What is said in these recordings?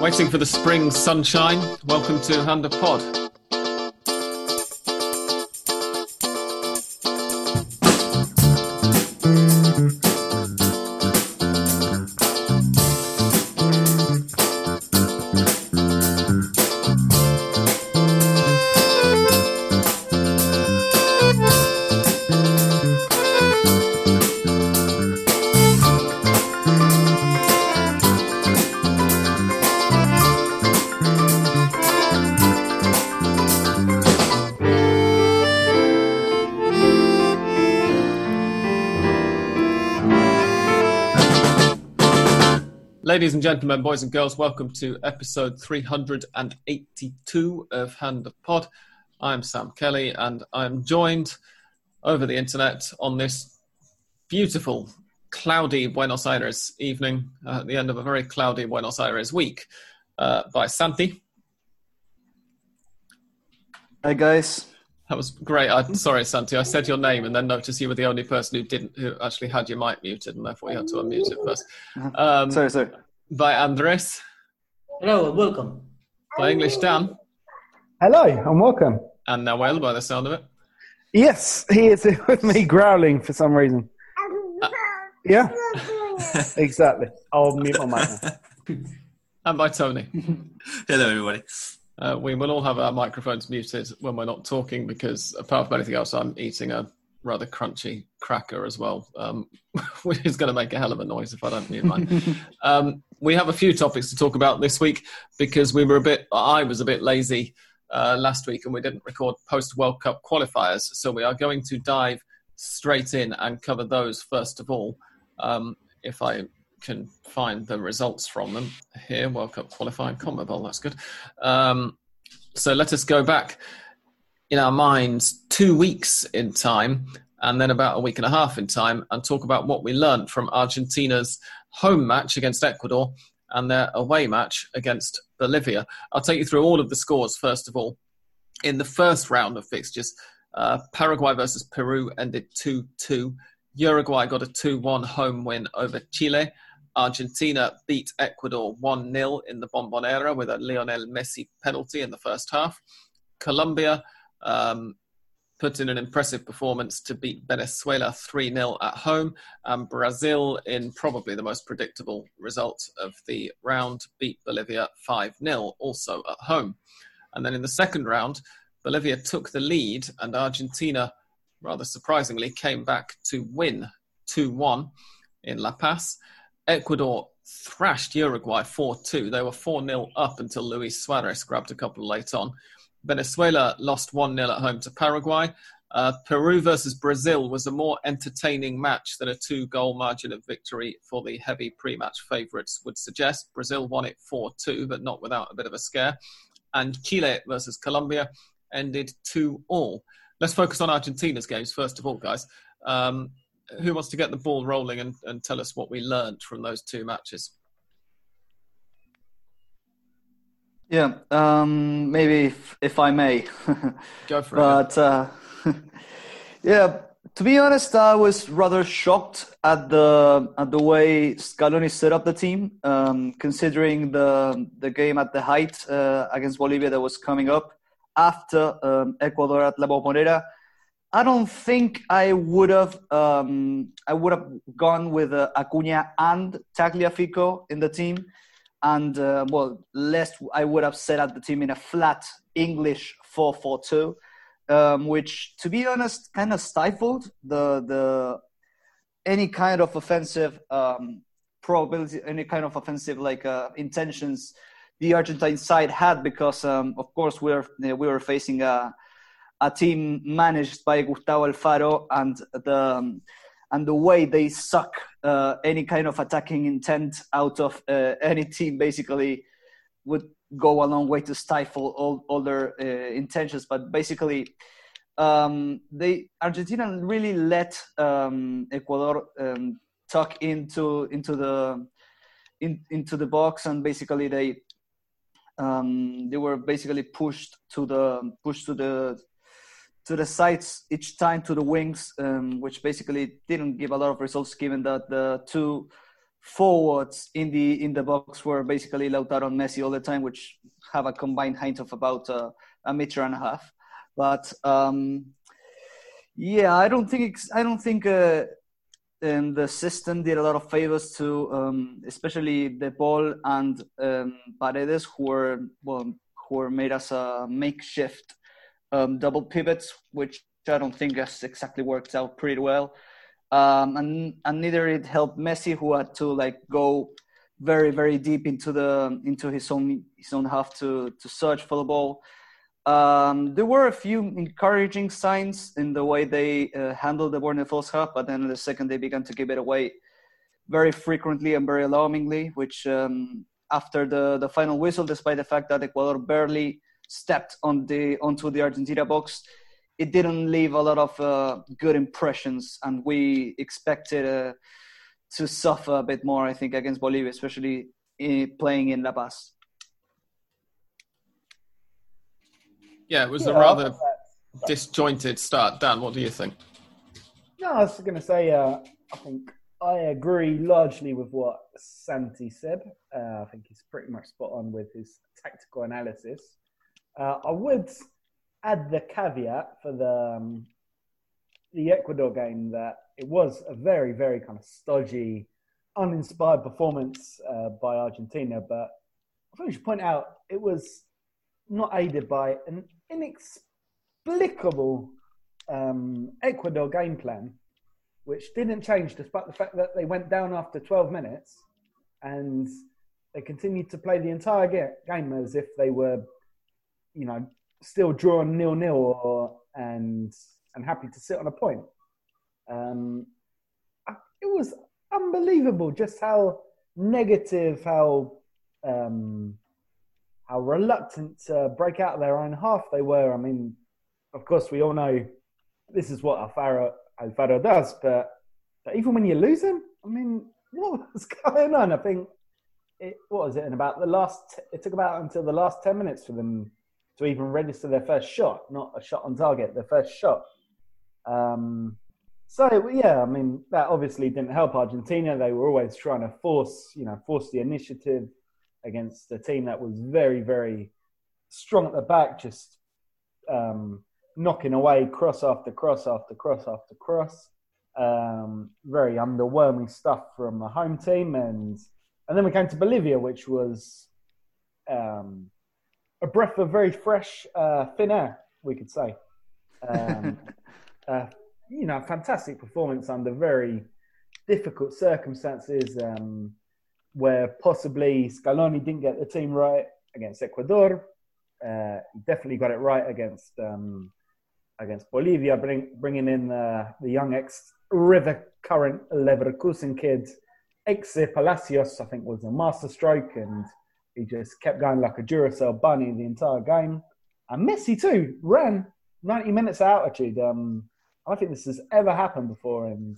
Waiting for the spring sunshine. Welcome to Hand of Pod. Ladies and gentlemen, boys and girls, welcome to episode 382 of Hand of Pod. I'm Sam Kelly and I'm joined over the internet on this beautiful, cloudy Buenos Aires evening uh, at the end of a very cloudy Buenos Aires week uh, by Santi. Hi, guys. That was great. I'm sorry, Santi. I said your name and then noticed you were the only person who didn't, who actually had your mic muted, and therefore you had to unmute it first. Um, sorry, sorry by Andres. Hello, welcome. By English Dan. Hello, and welcome. And Noel, by the sound of it. Yes, he is with me growling for some reason. Uh, yeah, exactly. I'll mute my mic and by Tony. Hello, everybody. Uh, we will all have our microphones muted when we're not talking because, apart from anything else, I'm eating a rather crunchy cracker as well, um, which is going to make a hell of a noise if I don't mute mine. um, we have a few topics to talk about this week because we were a bit, I was a bit lazy uh, last week and we didn't record post World Cup qualifiers. So we are going to dive straight in and cover those first of all. Um, if I can find the results from them here, World Cup qualifying CONMEBOL, that's good. Um, so let us go back in our minds two weeks in time and then about a week and a half in time and talk about what we learned from Argentina's home match against Ecuador and their away match against Bolivia. I'll take you through all of the scores first of all. In the first round of fixtures, uh, Paraguay versus Peru ended 2 2. Uruguay got a 2 1 home win over Chile. Argentina beat Ecuador 1 0 in the Bombonera with a Lionel Messi penalty in the first half. Colombia um, put in an impressive performance to beat Venezuela 3 0 at home, and Brazil, in probably the most predictable result of the round, beat Bolivia 5 0, also at home. And then in the second round, Bolivia took the lead, and Argentina, rather surprisingly, came back to win 2 1 in La Paz. Ecuador thrashed Uruguay 4 2. They were 4 0 up until Luis Suarez grabbed a couple late on. Venezuela lost 1 0 at home to Paraguay. Uh, Peru versus Brazil was a more entertaining match than a two goal margin of victory for the heavy pre match favourites would suggest. Brazil won it 4 2, but not without a bit of a scare. And Chile versus Colombia ended 2 all. Let's focus on Argentina's games first of all, guys. Um, who wants to get the ball rolling and, and tell us what we learned from those two matches? Yeah, um, maybe if, if, I may. Go for but, it. Uh, yeah, to be honest, I was rather shocked at the at the way Scaloni set up the team, um, considering the the game at the height uh, against Bolivia that was coming up after um, Ecuador at La Bombonera. I don't think I would have um, I would have gone with uh, Acuna and Tagliafico in the team and uh, well, less I would have set up the team in a flat English 4-4-2, um, which, to be honest, kind of stifled the the any kind of offensive um, probability, any kind of offensive like uh, intentions the Argentine side had, because um, of course we were we were facing a a team managed by Gustavo Alfaro and the um, and the way they suck uh, any kind of attacking intent out of uh, any team basically would go a long way to stifle all, all their uh, intentions. But basically, um, they Argentina really let um, Ecuador um, tuck into into the in, into the box, and basically they um, they were basically pushed to the pushed to the to the sides each time to the wings, um, which basically didn't give a lot of results given that the two forwards in the in the box were basically Lautaro and Messi all the time, which have a combined height of about uh, a meter and a half. But um, yeah, I don't think I don't think uh, um, the system did a lot of favors to um, especially De Paul and um, Paredes, who were well, who were made as a makeshift um, double pivots, which I don't think has exactly worked out pretty well. Um, and and neither it helped Messi, who had to like go very very deep into the into his own his own half to to search for the ball. Um, there were a few encouraging signs in the way they uh, handled the ball in the first half, but then in the second they began to give it away very frequently and very alarmingly. Which um, after the the final whistle, despite the fact that Ecuador barely stepped on the onto the Argentina box, it didn't leave a lot of uh, good impressions, and we expected uh, to suffer a bit more. I think against Bolivia, especially in, playing in La Paz. Yeah, it was yeah, a rather disjointed start. Dan, what do you think? No, I was going to say, uh, I think I agree largely with what Santi said. Uh, I think he's pretty much spot on with his tactical analysis. Uh, I would add the caveat for the um, the Ecuador game that it was a very, very kind of stodgy, uninspired performance uh, by Argentina. But I think we should point out it was not aided by an inexplicable um, Ecuador game plan, which didn't change despite the fact that they went down after 12 minutes and they continued to play the entire game as if they were, you know, still drawing nil nil and and happy to sit on a point. Um, it was unbelievable just how negative, how um, how reluctant to break out of their own half they were. I mean, of course, we all know this is what Alfaro, Alfaro does, but, but even when you lose him, I mean, what was going on? I think it what was it in about the last? It took about until the last ten minutes for them to even register their first shot, not a shot on target, their first shot. Um, so yeah, I mean that obviously didn't help Argentina. They were always trying to force, you know, force the initiative against a team that was very, very strong at the back, just um, knocking away cross after cross after cross after cross. Um, very underwhelming stuff from the home team, and and then we came to Bolivia, which was um, a breath of very fresh uh, thin air, we could say. Um, uh, you know, fantastic performance under very difficult circumstances um, where possibly Scaloni didn't get the team right against Ecuador. Uh, definitely got it right against um, against Bolivia, bring, bringing in the, the young ex River Current Leverkusen kid, Exe Palacios, I think was a masterstroke, and he just kept going like a Duracell bunny the entire game. And Messi too ran 90 minutes of altitude. Um, I don't think this has ever happened before, and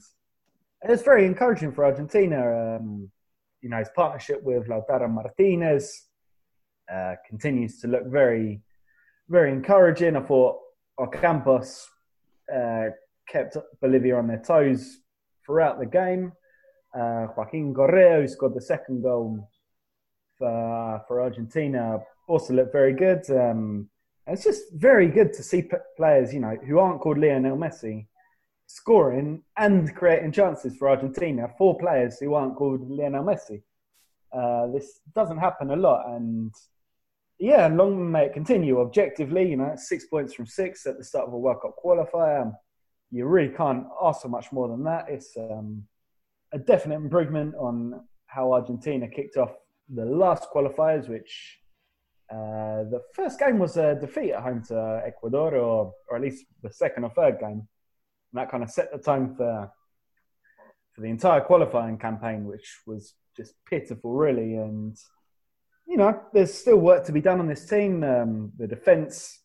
it's very encouraging for Argentina. Um, you know, his partnership with Lautaro Martinez uh, continues to look very, very encouraging. I thought Ocampos uh, kept Bolivia on their toes throughout the game. Uh, Joaquin Correa, who scored the second goal, for, for Argentina also looked very good. Um, it's just very good to see players, you know, who aren't called Lionel Messi, scoring and creating chances for Argentina. Four players who aren't called Lionel Messi. Uh, this doesn't happen a lot, and yeah, long may it continue. Objectively, you know, six points from six at the start of a World Cup qualifier. You really can't ask for much more than that. It's um, a definite improvement on how Argentina kicked off the last qualifiers, which uh, the first game was a defeat at home to Ecuador, or, or at least the second or third game. And that kind of set the tone for for the entire qualifying campaign, which was just pitiful, really. And you know, there's still work to be done on this team. Um, the defence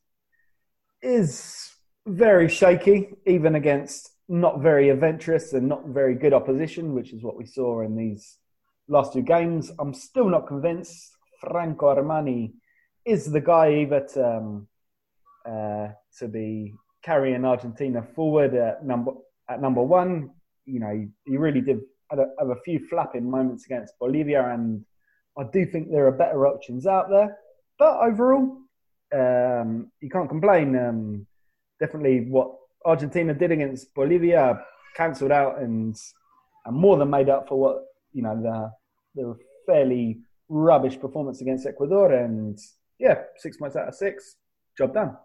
is very shaky, even against not very adventurous and not very good opposition, which is what we saw in these last two games. I'm still not convinced Franco Armani is the guy either to, um, uh, to be carrying Argentina forward at number at number one. You know, he, he, really did had a, have a few flapping moments against Bolivia, and I do think there are better options out there. But overall, um, you can't complain. Um, definitely, what Argentina did against Bolivia cancelled out and, and more than made up for what you know the the fairly rubbish performance against Ecuador. And yeah, six points out of six, job done.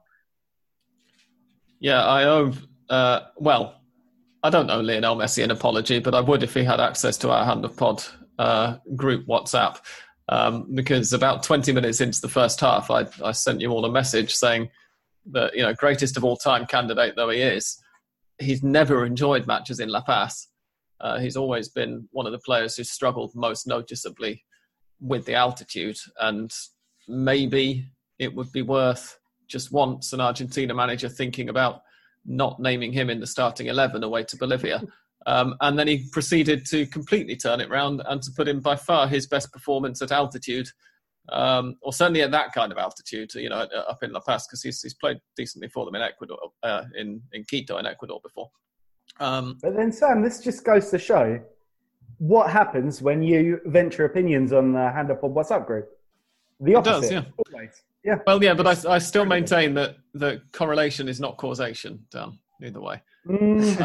Yeah, I owe. Uh, well, I don't owe Lionel Messi an apology, but I would if he had access to our Hand of Pod uh, group WhatsApp. Um, because about 20 minutes into the first half, I, I sent you all a message saying that, you know, greatest of all time candidate though he is, he's never enjoyed matches in La Paz. Uh, he's always been one of the players who struggled most noticeably with the altitude. And maybe it would be worth just once an Argentina manager thinking about not naming him in the starting 11 away to Bolivia. Um, and then he proceeded to completely turn it around and to put in by far his best performance at altitude, um, or certainly at that kind of altitude, you know, up in La Paz, because he's, he's played decently for them in Ecuador, uh, in, in Quito in Ecuador before. Um, but then, Sam, this just goes to show what happens when you venture opinions on the Hand of Pod WhatsApp group. The opposite. Does, yeah. Always. Yeah. Well, yeah, but I, I still maintain that the correlation is not causation, Dan, either way. Mm,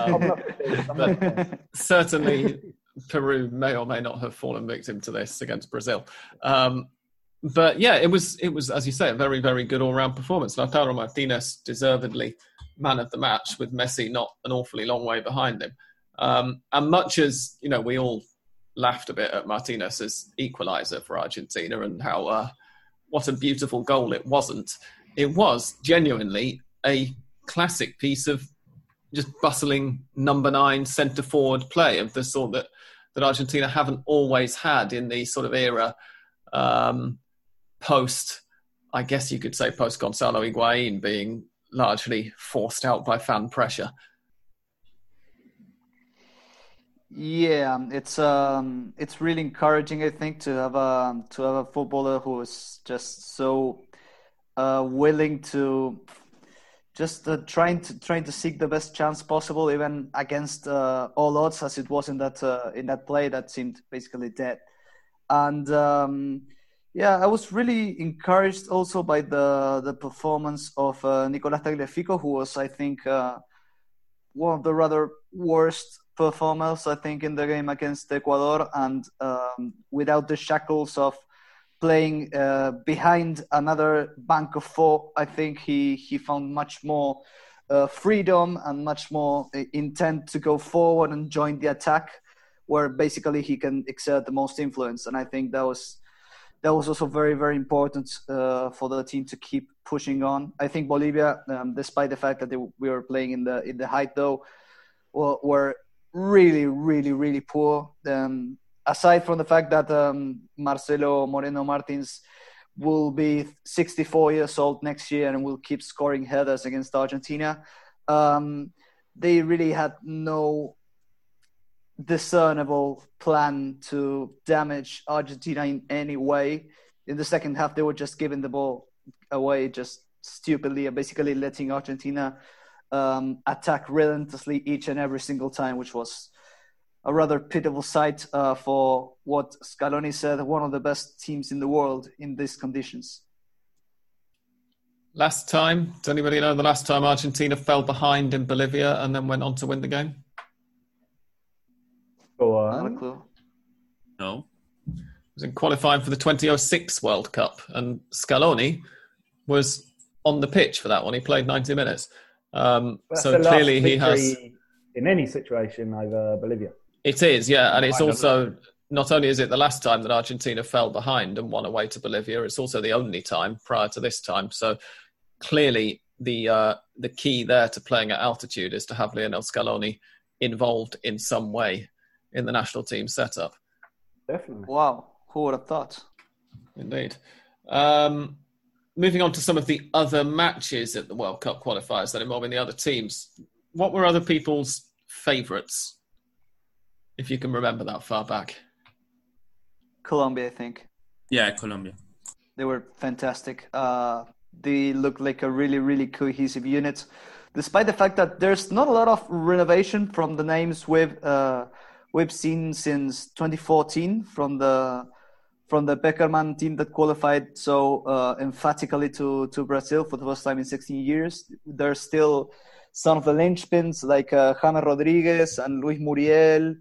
um, certainly, Peru may or may not have fallen victim to this against Brazil. Um, but yeah, it was it was as you say a very very good all round performance. Lautaro Martinez deservedly man of the match with Messi not an awfully long way behind him. Um, and much as you know, we all laughed a bit at Martinez's equaliser for Argentina and how uh, what a beautiful goal it wasn't. It was genuinely a classic piece of just bustling number nine centre forward play of the sort that that Argentina haven't always had in the sort of era um, post, I guess you could say post Gonzalo Higuain being largely forced out by fan pressure. Yeah, it's um, it's really encouraging. I think to have a to have a footballer who is just so uh, willing to just uh, trying to trying to seek the best chance possible, even against uh, all odds, as it was in that uh, in that play that seemed basically dead. And um, yeah, I was really encouraged also by the the performance of uh, Nicolas Tagliafico, who was, I think, uh, one of the rather worst performers, I think, in the game against Ecuador, and um, without the shackles of playing uh, behind another bank of four, I think he he found much more uh, freedom and much more uh, intent to go forward and join the attack, where basically he can exert the most influence. And I think that was that was also very very important uh, for the team to keep pushing on. I think Bolivia, um, despite the fact that they, we were playing in the in the height though, were, were really, really, really poor. Um, aside from the fact that um, Marcelo Moreno Martins will be 64 years old next year and will keep scoring headers against Argentina, um, they really had no discernible plan to damage Argentina in any way. In the second half, they were just giving the ball away just stupidly basically letting Argentina um, attack relentlessly each and every single time, which was a rather pitiful sight uh, for what Scaloni said, one of the best teams in the world in these conditions. Last time, does anybody know the last time Argentina fell behind in Bolivia and then went on to win the game? Go on. Not a clue. No. It was in qualifying for the 2006 World Cup, and Scaloni was on the pitch for that one. He played 90 minutes. Um, so clearly he has in any situation over Bolivia. It is, yeah, and it's also not only is it the last time that Argentina fell behind and won away to Bolivia, it's also the only time prior to this time. So clearly the uh, the key there to playing at altitude is to have Lionel Scaloni involved in some way in the national team setup. Definitely. Wow, who would have thought? Indeed. Um, moving on to some of the other matches at the World Cup qualifiers that involving the other teams, what were other people's favourites, if you can remember that far back? Colombia, I think. Yeah, Colombia. They were fantastic. Uh, they look like a really, really cohesive unit, despite the fact that there's not a lot of renovation from the names we've uh, we've seen since 2014 from the from the Pekerman team that qualified so uh, emphatically to, to Brazil for the first time in 16 years. There's still some of the linchpins like uh, James Rodriguez and Luis Muriel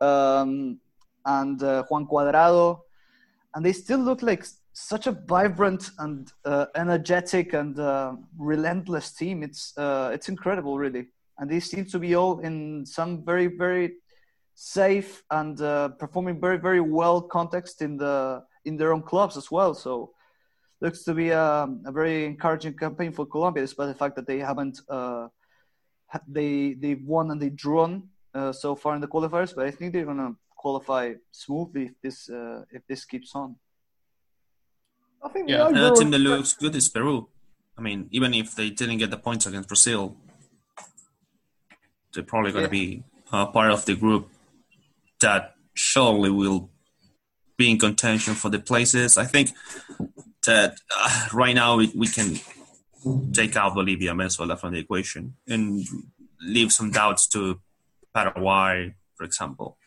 um, and uh, Juan Cuadrado, and they still look like such a vibrant and uh, energetic and uh, relentless team. It's uh, it's incredible, really, and they seem to be all in some very very safe and uh, performing very very well context in the in their own clubs as well. So looks to be a, a very encouraging campaign for Colombia, despite the fact that they haven't uh, they they've won and they've drawn uh, so far in the qualifiers. But I think they're gonna qualify smoothly if this uh, if this keeps on. I think Yeah, the Another team that looks good is Peru. I mean, even if they didn't get the points against Brazil, they're probably going to Yeah. be uh, part of the group that surely will be in contention for the places. I think that uh, right now we, we can take out Bolivia and Venezuela from the equation and leave some doubts to Paraguay, for example.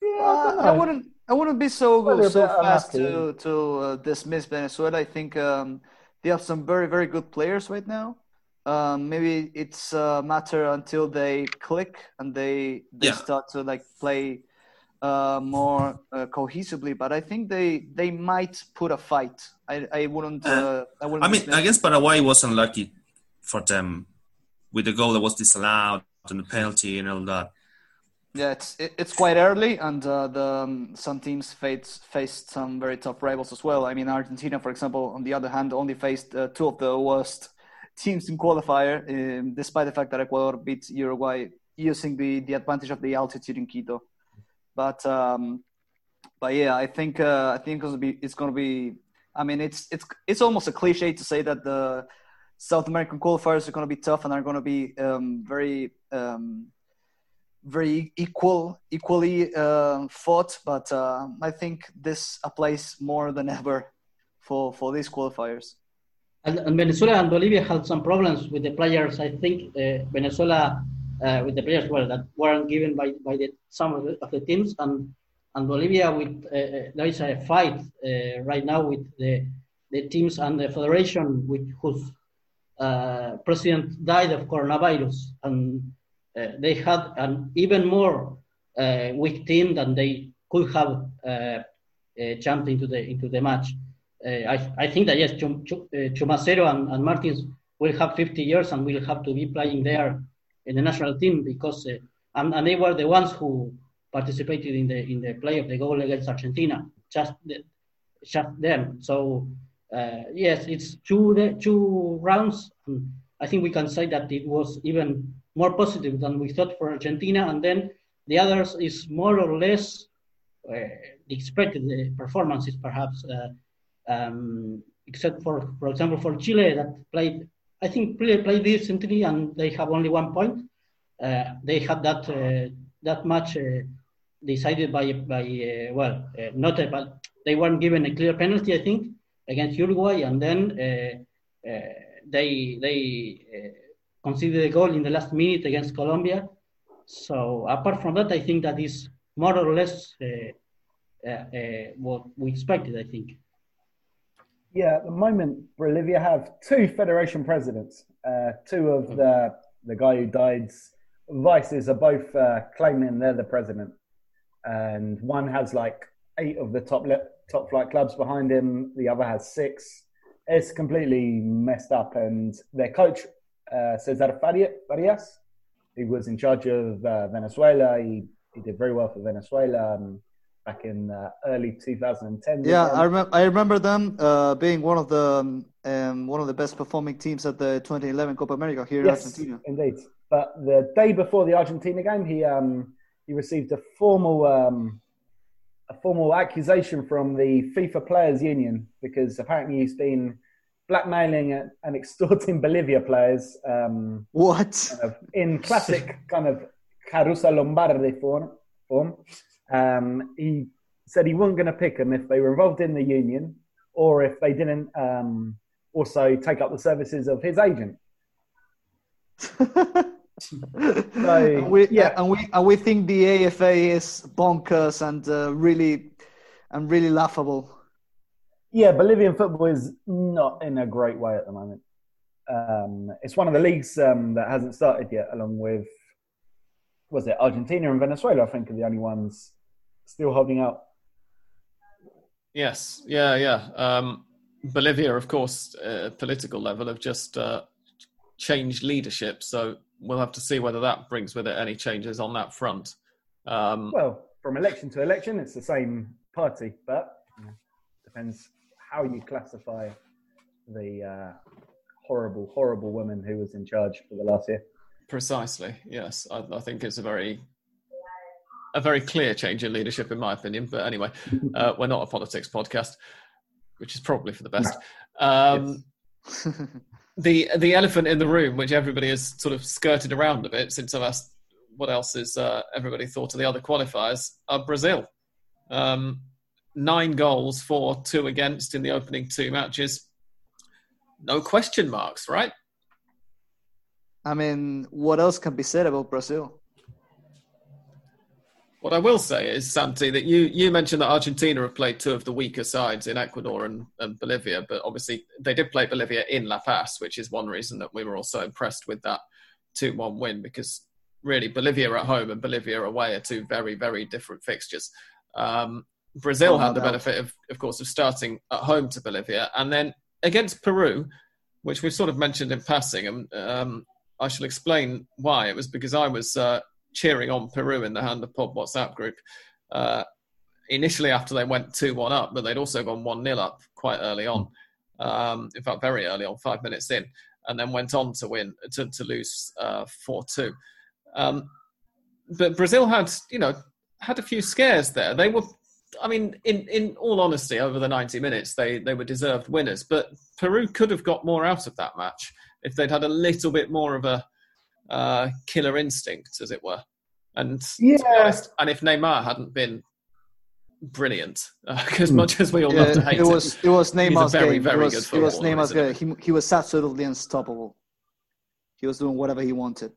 Yeah, I Uh, I wouldn't. I wouldn't be so Well, so fast to to uh, dismiss Venezuela. I think um, they have some very very good players right now. Um, maybe it's a matter until they click and they they Yeah. start to like play uh, more uh, cohesively. But I think they they might put a fight. I I wouldn't. Uh, I wouldn't. I mean, I guess Paraguay was unlucky for them with the goal that was disallowed and the penalty and all that. Yeah, it's it, it's quite early, and uh, the um, some teams faced faced some very tough rivals as well. I mean, Argentina, for example, on the other hand, only faced uh, two of the worst teams in qualifier, um, despite the fact that Ecuador beat Uruguay using the the advantage of the altitude in Quito. But um, but yeah, I think uh, I think it's gonna be it's gonna be. I mean, it's it's it's almost a cliche to say that the South American qualifiers are gonna be tough and are gonna be um, very. Um, very equal, equally uh, fought, but uh, I think this applies more than ever for for these qualifiers. And, Venezuela and Bolivia had some problems with the players. I think uh, Venezuela uh, with the players well that weren't given by, by the, some of the, of the teams, and and Bolivia with uh, uh, there is a fight uh, right now with the the teams and the federation with whose uh, president died of coronavirus, and they had an even more weak team than they could have jumped into the into the match. Uh, I, I think that yes, Chum, Chum, uh, Chumacero and, and Martins will have 50 years and will have to be playing there in the national team because uh, and, and they were the ones who participated in the in the play of the goal against Argentina. Just the, just them. So uh, yes, it's two two rounds. I think we can say that it was even more positive than we thought for Argentina, and then the others is more or less uh, the expected uh, performances, perhaps. Uh, um, except for, for example, for Chile that played, I think played, decently and they have only one point. Uh, they had that uh, that match uh, decided by by uh, well, uh, not a, but they weren't given a clear penalty, I think, against Uruguay, and then uh, uh, they they conceded a goal in the last minute against Colombia. So apart from that, I think that is more or less what we expected. I think. Yeah, at the moment, Bolivia have two federation presidents. Uh, two of the the guy who died's vices are both uh, claiming they're the president, and one has like eight of the top le- top flight clubs behind him. The other has six. It's completely messed up, and their coach uh, Cesar Farias, he was in charge of uh, Venezuela. He he did very well for Venezuela. Um, back in uh, early 2010. Yeah, I, rem- I remember them uh, being one of the um, one of the best performing teams at the 2011 Copa America here yes, in Argentina. Indeed, but the day before the Argentina game, he um, he received a formal um, a formal accusation from the FIFA Players Union because apparently he's been blackmailing and extorting Bolivia players. Um, what? Kind of in classic kind of Caruso Lombardi form. form. Um, he said he wasn't going to pick them if they were involved in the union or if they didn't um, also take up the services of his agent. and we, yeah, and we and we think the AFA is bonkers and uh, really and really laughable. Yeah, Bolivian football is not in a great way at the moment. Um, it's one of the leagues um, that hasn't started yet, along with was it Argentina and Venezuela? I think are the only ones still holding out. Yes, yeah, yeah. Um, Bolivia, of course, uh, political level have just uh, changed leadership, so we'll have to see whether that brings with it any changes on that front. Um, well, from election to election, it's the same party, but depends how you classify the uh, horrible, horrible woman who was in charge for the last year. Precisely. Yes, I, I think it's a very a very clear change in leadership, in my opinion. But anyway, uh, we're not a politics podcast, which is probably for the best. Um, the the elephant in the room, which everybody has sort of skirted around a bit since I've asked what else is uh, everybody thought of the other qualifiers, are Brazil. Um, nine goals for, two against in the opening two matches. No question marks, right? I mean, what else can be said about Brazil? What I will say is, Santi, that you, you mentioned that Argentina have played two of the weaker sides in Ecuador and, and Bolivia, but obviously they did play Bolivia in La Paz, which is one reason that we were also impressed with that 2 1 win because really Bolivia at home and Bolivia away are two very, very different fixtures. Um, Brazil oh, had the benefit, of, of course, of starting at home to Bolivia and then against Peru, which we've sort of mentioned in passing, and um, I shall explain why. It was because I was uh, cheering on Peru in the Hand of Pod WhatsApp group. Uh, initially, after they went 2 1 up, but they'd also gone 1 0 up quite early on. Um, in fact, very early on, five minutes in, and then went on to win, to, to lose uh, 4 uh, 2. Um, but Brazil had, you know, had a few scares there. They were, I mean, in, in all honesty, over the 90 minutes, they, they were deserved winners. But Peru could have got more out of that match if they'd had a little bit more of a uh, killer instinct, as it were. And yeah. honest, and if Neymar hadn't been brilliant, uh, as hmm. much as we all yeah, love to hate it, was it was Neymar's very, game. Very it was, good it was Neymar's game. He he was absolutely unstoppable. He was doing whatever he wanted.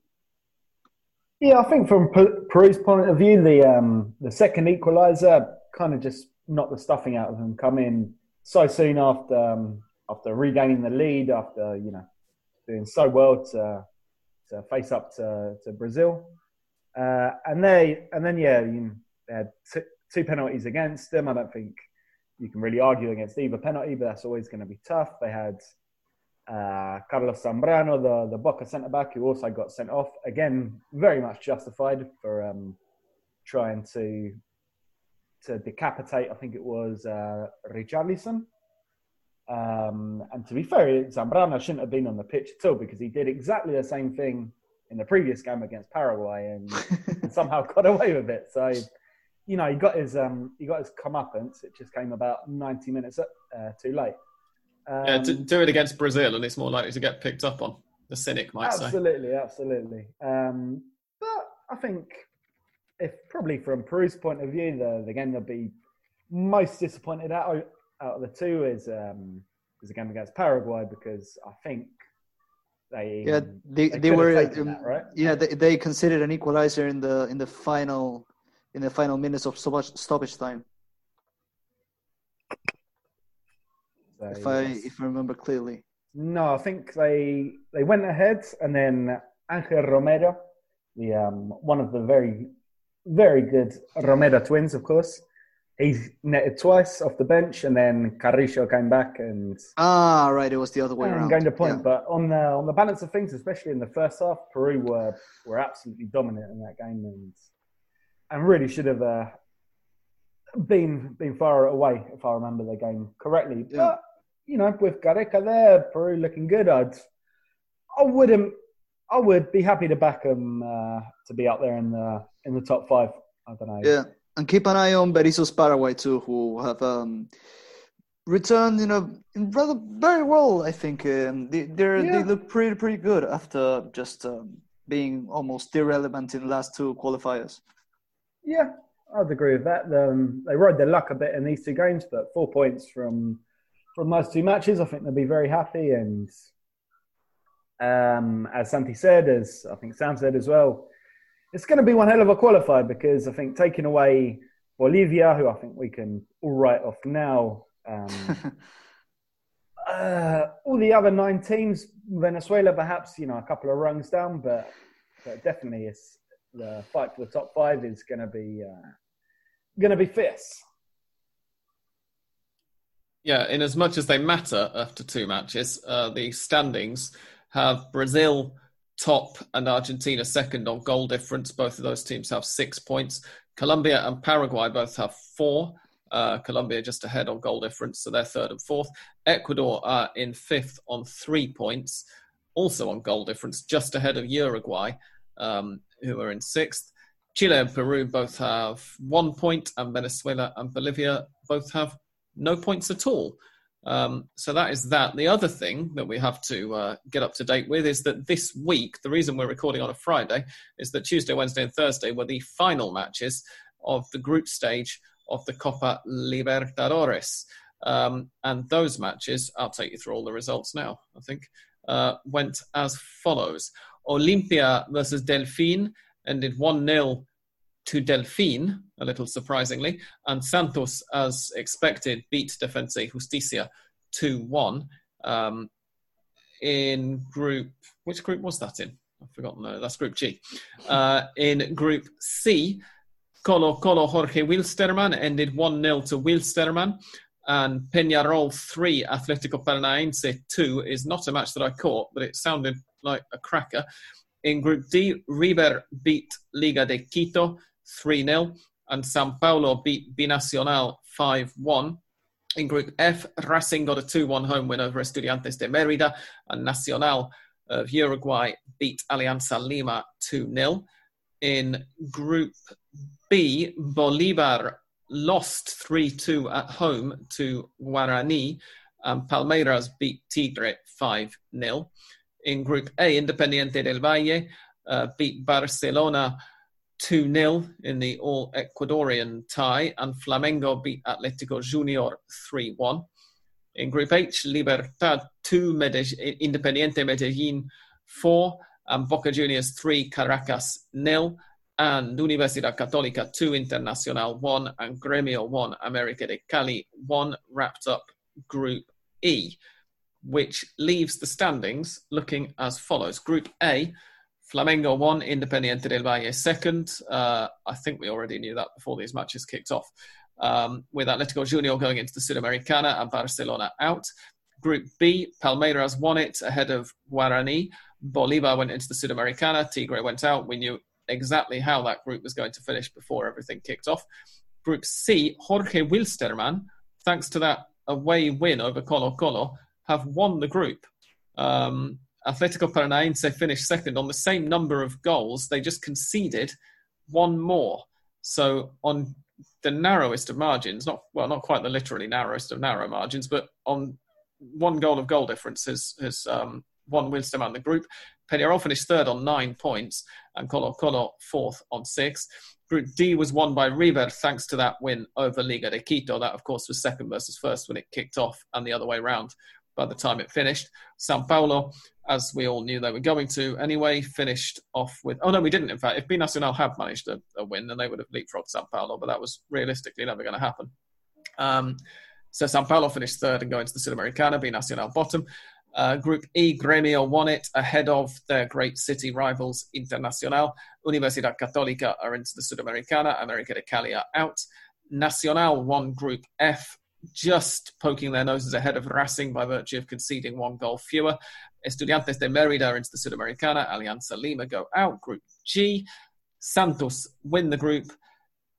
Yeah, I think from Peru's point of view, the um, the second equaliser kind of just knocked the stuffing out of them. Come in so soon after um, after regaining the lead, after you know doing so well to to face up to, to Brazil. Uh, and they and then yeah, you, they had t- two penalties against them. I don't think you can really argue against either penalty, but that's always going to be tough. They had uh, Carlos Zambrano, the the Boca centre back, who also got sent off again, very much justified for um, trying to to decapitate. I think it was uh, Richarlison. Um, and to be fair, Zambrano shouldn't have been on the pitch at all because he did exactly the same thing in the previous game against Paraguay and, and somehow got away with it. So, you know, he got his um, he got his comeuppance. It just came about ninety minutes uh, too late. Um, yeah, to do it against Brazil, and it's more likely to get picked up on. The cynic might absolutely, say. Absolutely, absolutely. Um, but I think if probably from Peru's point of view, the, the game they'll be most disappointed at out of the two is um, is a game against Paraguay because I think they yeah they, they, they were um, that, right? yeah they, they considered an equalizer in the in the final in the final minutes of stoppage time. So, if I if I remember clearly. No, I think they they went ahead and then Angel Romero, the um, one of the very very good Romero twins, of course he netted twice off the bench, and then Carrillo came back and ah, right, it was the other way around. Gained a point, yeah. but on the on the balance of things, especially in the first half, Peru were were absolutely dominant in that game, and and really should have uh, been been far away if I remember the game correctly. Yeah. But you know, with Gareca there, Peru looking good, I'd I wouldn't I would be happy to back them uh, to be out there in the in the top five. I don't know. Yeah and keep an eye on Berizzo's Paraguay too, who have um, returned, you know, rather very well. I think um, they yeah. they look pretty pretty good after just um, being almost irrelevant in the last two qualifiers. Yeah, I'd agree with that. Um, they rode their luck a bit in these two games, but four points from from those two matches, I think they'll be very happy. And Um, as Santi said, as I think Sam said as well, it's going to be one hell of a qualifier because I think taking away Bolivia, who I think we can all write off now, um, uh, all the other nine teams, Venezuela perhaps you know a couple of rungs down, but but definitely it's the fight for the top five is going to be uh, going to be fierce. Yeah, in as much as they matter after two matches, uh, the standings have Brazil top and Argentina second on goal difference. Both of those teams have six points. Colombia and Paraguay both have four. Uh, Colombia just ahead on goal difference, so they're third and fourth. Ecuador are in fifth on three points, also on goal difference, just ahead of Uruguay, um, who are in sixth. Chile and Peru both have one point, and Venezuela and Bolivia both have no points at all. Um, so that is that. The other thing that we have to uh, get up to date with is that this week, the reason we're recording on a Friday is that Tuesday, Wednesday, and Thursday were the final matches of the group stage of the Copa Libertadores. Um, and those matches, I'll take you through all the results now, I think, uh, went as follows Olimpia versus Delfin ended 1 0 to Delfin, a little surprisingly, and Santos, as expected, beat Defensa Justicia 2 1. Um, in group, which group was that in? I've forgotten. No, that's Group G. Uh, in Group C, Colo Colo Jorge Wilstermann ended 1 0 to Wilstermann. And Peñarol 3, Atletico Paranaense 2 is not a match that I caught, but it sounded like a cracker. In Group D, River beat Liga de Quito 3 0, and Sao Paulo beat Binacional 5 1. In Group F, Racing got a 2 1 home win over Estudiantes de Merida, and Nacional of Uruguay beat Alianza Lima 2 0. In Group B, Bolivar lost 3 2 at home to Guarani, and Palmeiras beat Tigre 5 0. In Group A, Independiente del Valle uh, beat Barcelona 2 0 in the all Ecuadorian tie, and Flamengo beat Atletico Junior 3 1. In Group H, Libertad 2, Medellin, Independiente Medellin 4, and Boca Juniors 3, Caracas 0, and Universidad Católica 2, Internacional 1, and Gremio 1, America de Cali 1, wrapped up Group E, which leaves the standings looking as follows. Group A, Flamengo won, Independiente del Valle second. Uh, I think we already knew that before these matches kicked off. Um, with Atletico Junior going into the Sudamericana and Barcelona out. Group B, Palmeiras won it ahead of Guarani. Bolivar went into the Sudamericana. Tigre went out. We knew exactly how that group was going to finish before everything kicked off. Group C, Jorge Wilstermann, thanks to that away win over Colo Colo, have won the group. Um, Atletico Paranaense finished second on the same number of goals. They just conceded one more. So on the narrowest of margins, not well, not quite the literally narrowest of narrow margins, but on one goal of goal difference has has um, won Wilstermann the group. Peñarol finished third on nine points, and Colo Colo fourth on six. Group D was won by River thanks to that win over Liga de Quito. That, of course, was second versus first when it kicked off, and the other way round by the time it finished. Sao Paulo as we all knew they were going to anyway, finished off with. Oh no, we didn't. In fact, if Binacional had managed a, a win, then they would have leapfrogged Sao Paulo, but that was realistically never going to happen. Um, so Sao Paulo finished third and going to the Sudamericana. Binacional bottom. Uh, Group E, Gremio won it ahead of their great city rivals Internacional. Universidad Católica are into the Sudamericana. America de Cali are out. Nacional won Group F just poking their noses ahead of Racing by virtue of conceding one goal fewer. Estudiantes de Merida into the Sudamericana, Alianza Lima go out. Group G, Santos win the group.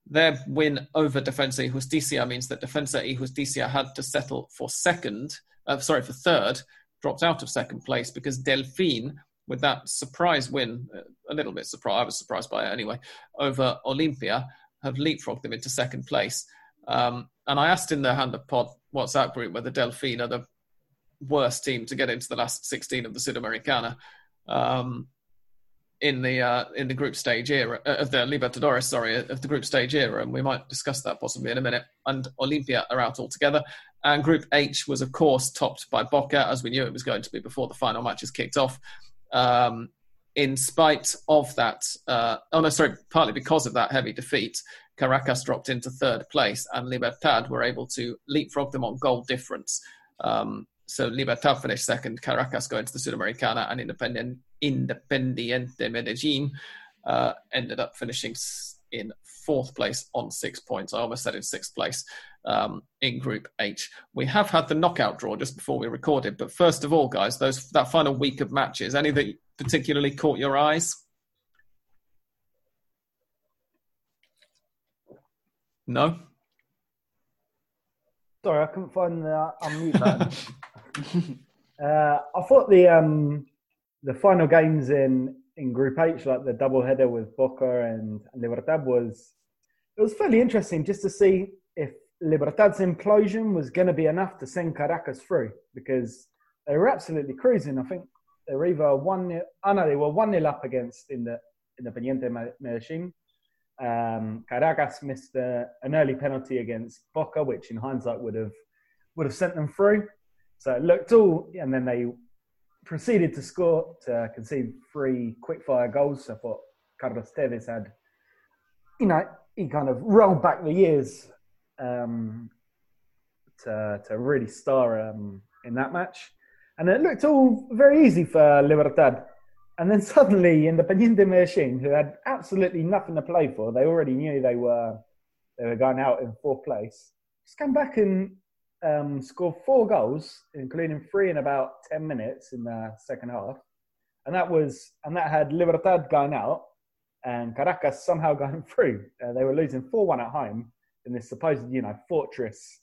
Their win over Defensa y Justicia means that Defensa y Justicia had to settle for second, uh, sorry, for third, dropped out of second place because Delfin, with that surprise win, uh, a little bit surprised, I was surprised by it anyway, over Olimpia, have leapfrogged them into second place. Um, and I asked in the Hand of Pod WhatsApp group whether Delfin are the worst team to get into the last 16 of the Sudamericana. Um, in the uh, in the group stage era uh, of the Libertadores, sorry, of the group stage era, and we might discuss that possibly in a minute. And Olimpia are out altogether. And Group H was, of course, topped by Boca, as we knew it was going to be before the final matches kicked off. Um, in spite of that, uh, oh no, sorry, partly because of that heavy defeat, Caracas dropped into third place, and Libertad were able to leapfrog them on goal difference. Um, so Libertad finished second, Caracas going to the Sudamericana, and Independent, Independiente Medellin uh, ended up finishing in fourth place on six points. I almost said in sixth place um, in Group H. We have had the knockout draw just before we recorded, but first of all, guys, those that final week of matches, any that particularly caught your eyes? No. Sorry, I couldn't find the unmute button. uh, I thought the um, the final games in in Group H, like the double header with Boca and Libertad, was it was fairly interesting just to see if Libertad's implosion was going to be enough to send Caracas through because they were absolutely cruising. I think they were either one. Oh no, they were one nil up against in the Independiente Medellin. Um, Caracas missed a, an early penalty against Boca, which in hindsight would have would have sent them through. So it looked all, and then they proceeded to score to concede three quickfire goals. I thought Carlos Tevez had, you know, he kind of rolled back the years um, to to really star um, in that match, and it looked all very easy for Libertad. And then suddenly, Independiente Medellin, who had absolutely nothing to play for, they already knew they were they were going out in fourth place. Just came back and um, scored four goals, including three in about ten minutes in the second half, and that was and that had Libertad going out and Caracas somehow going through. Uh, they were losing four one at home in this supposed you know fortress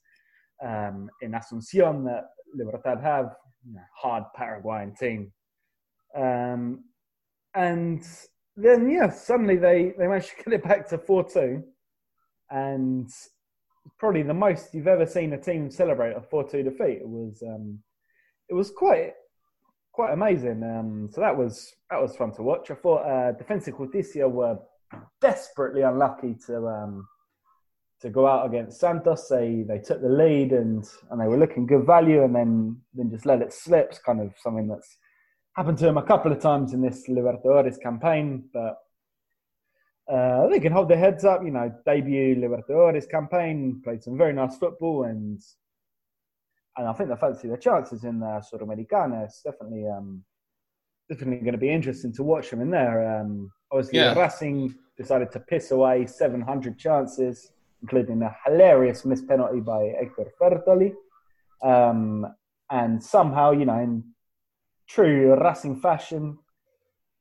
um, in Asuncion that Libertad have, you know, hard Paraguayan team. Um, and then, yeah, suddenly they, they managed to get it back to 4 2. And probably the most you've ever seen a team celebrate a 4 2 defeat. It was, um, it was quite quite amazing. Um, so that was that was fun to watch. I thought uh, Defensa Justicia were desperately unlucky to um, to go out against Santos. They they took the lead and and they were looking good value, and then then just let it slip. It's kind of something that's happened to them a couple of times in this Libertadores campaign, but. Uh, they can hold their heads up, you know. Debut Libertadores campaign, played some very nice football, and and I think they fancy their chances in the Sudamericana. It's definitely um, definitely going to be interesting to watch them in there. Um, obviously, yeah. Racing decided to piss away 700 chances including a hilarious missed penalty by Hector Fertoli. Um, and somehow, you know, in true Racing fashion,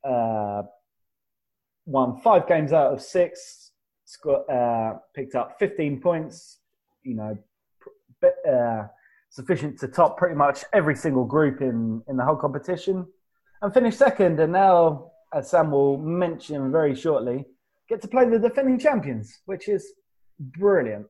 uh, won five games out of six, scored, uh, picked up 15 points, you know, uh, sufficient to top pretty much every single group in, in the whole competition, and finished second. And now, as Sam will mention very shortly, get to play the defending champions, which is brilliant.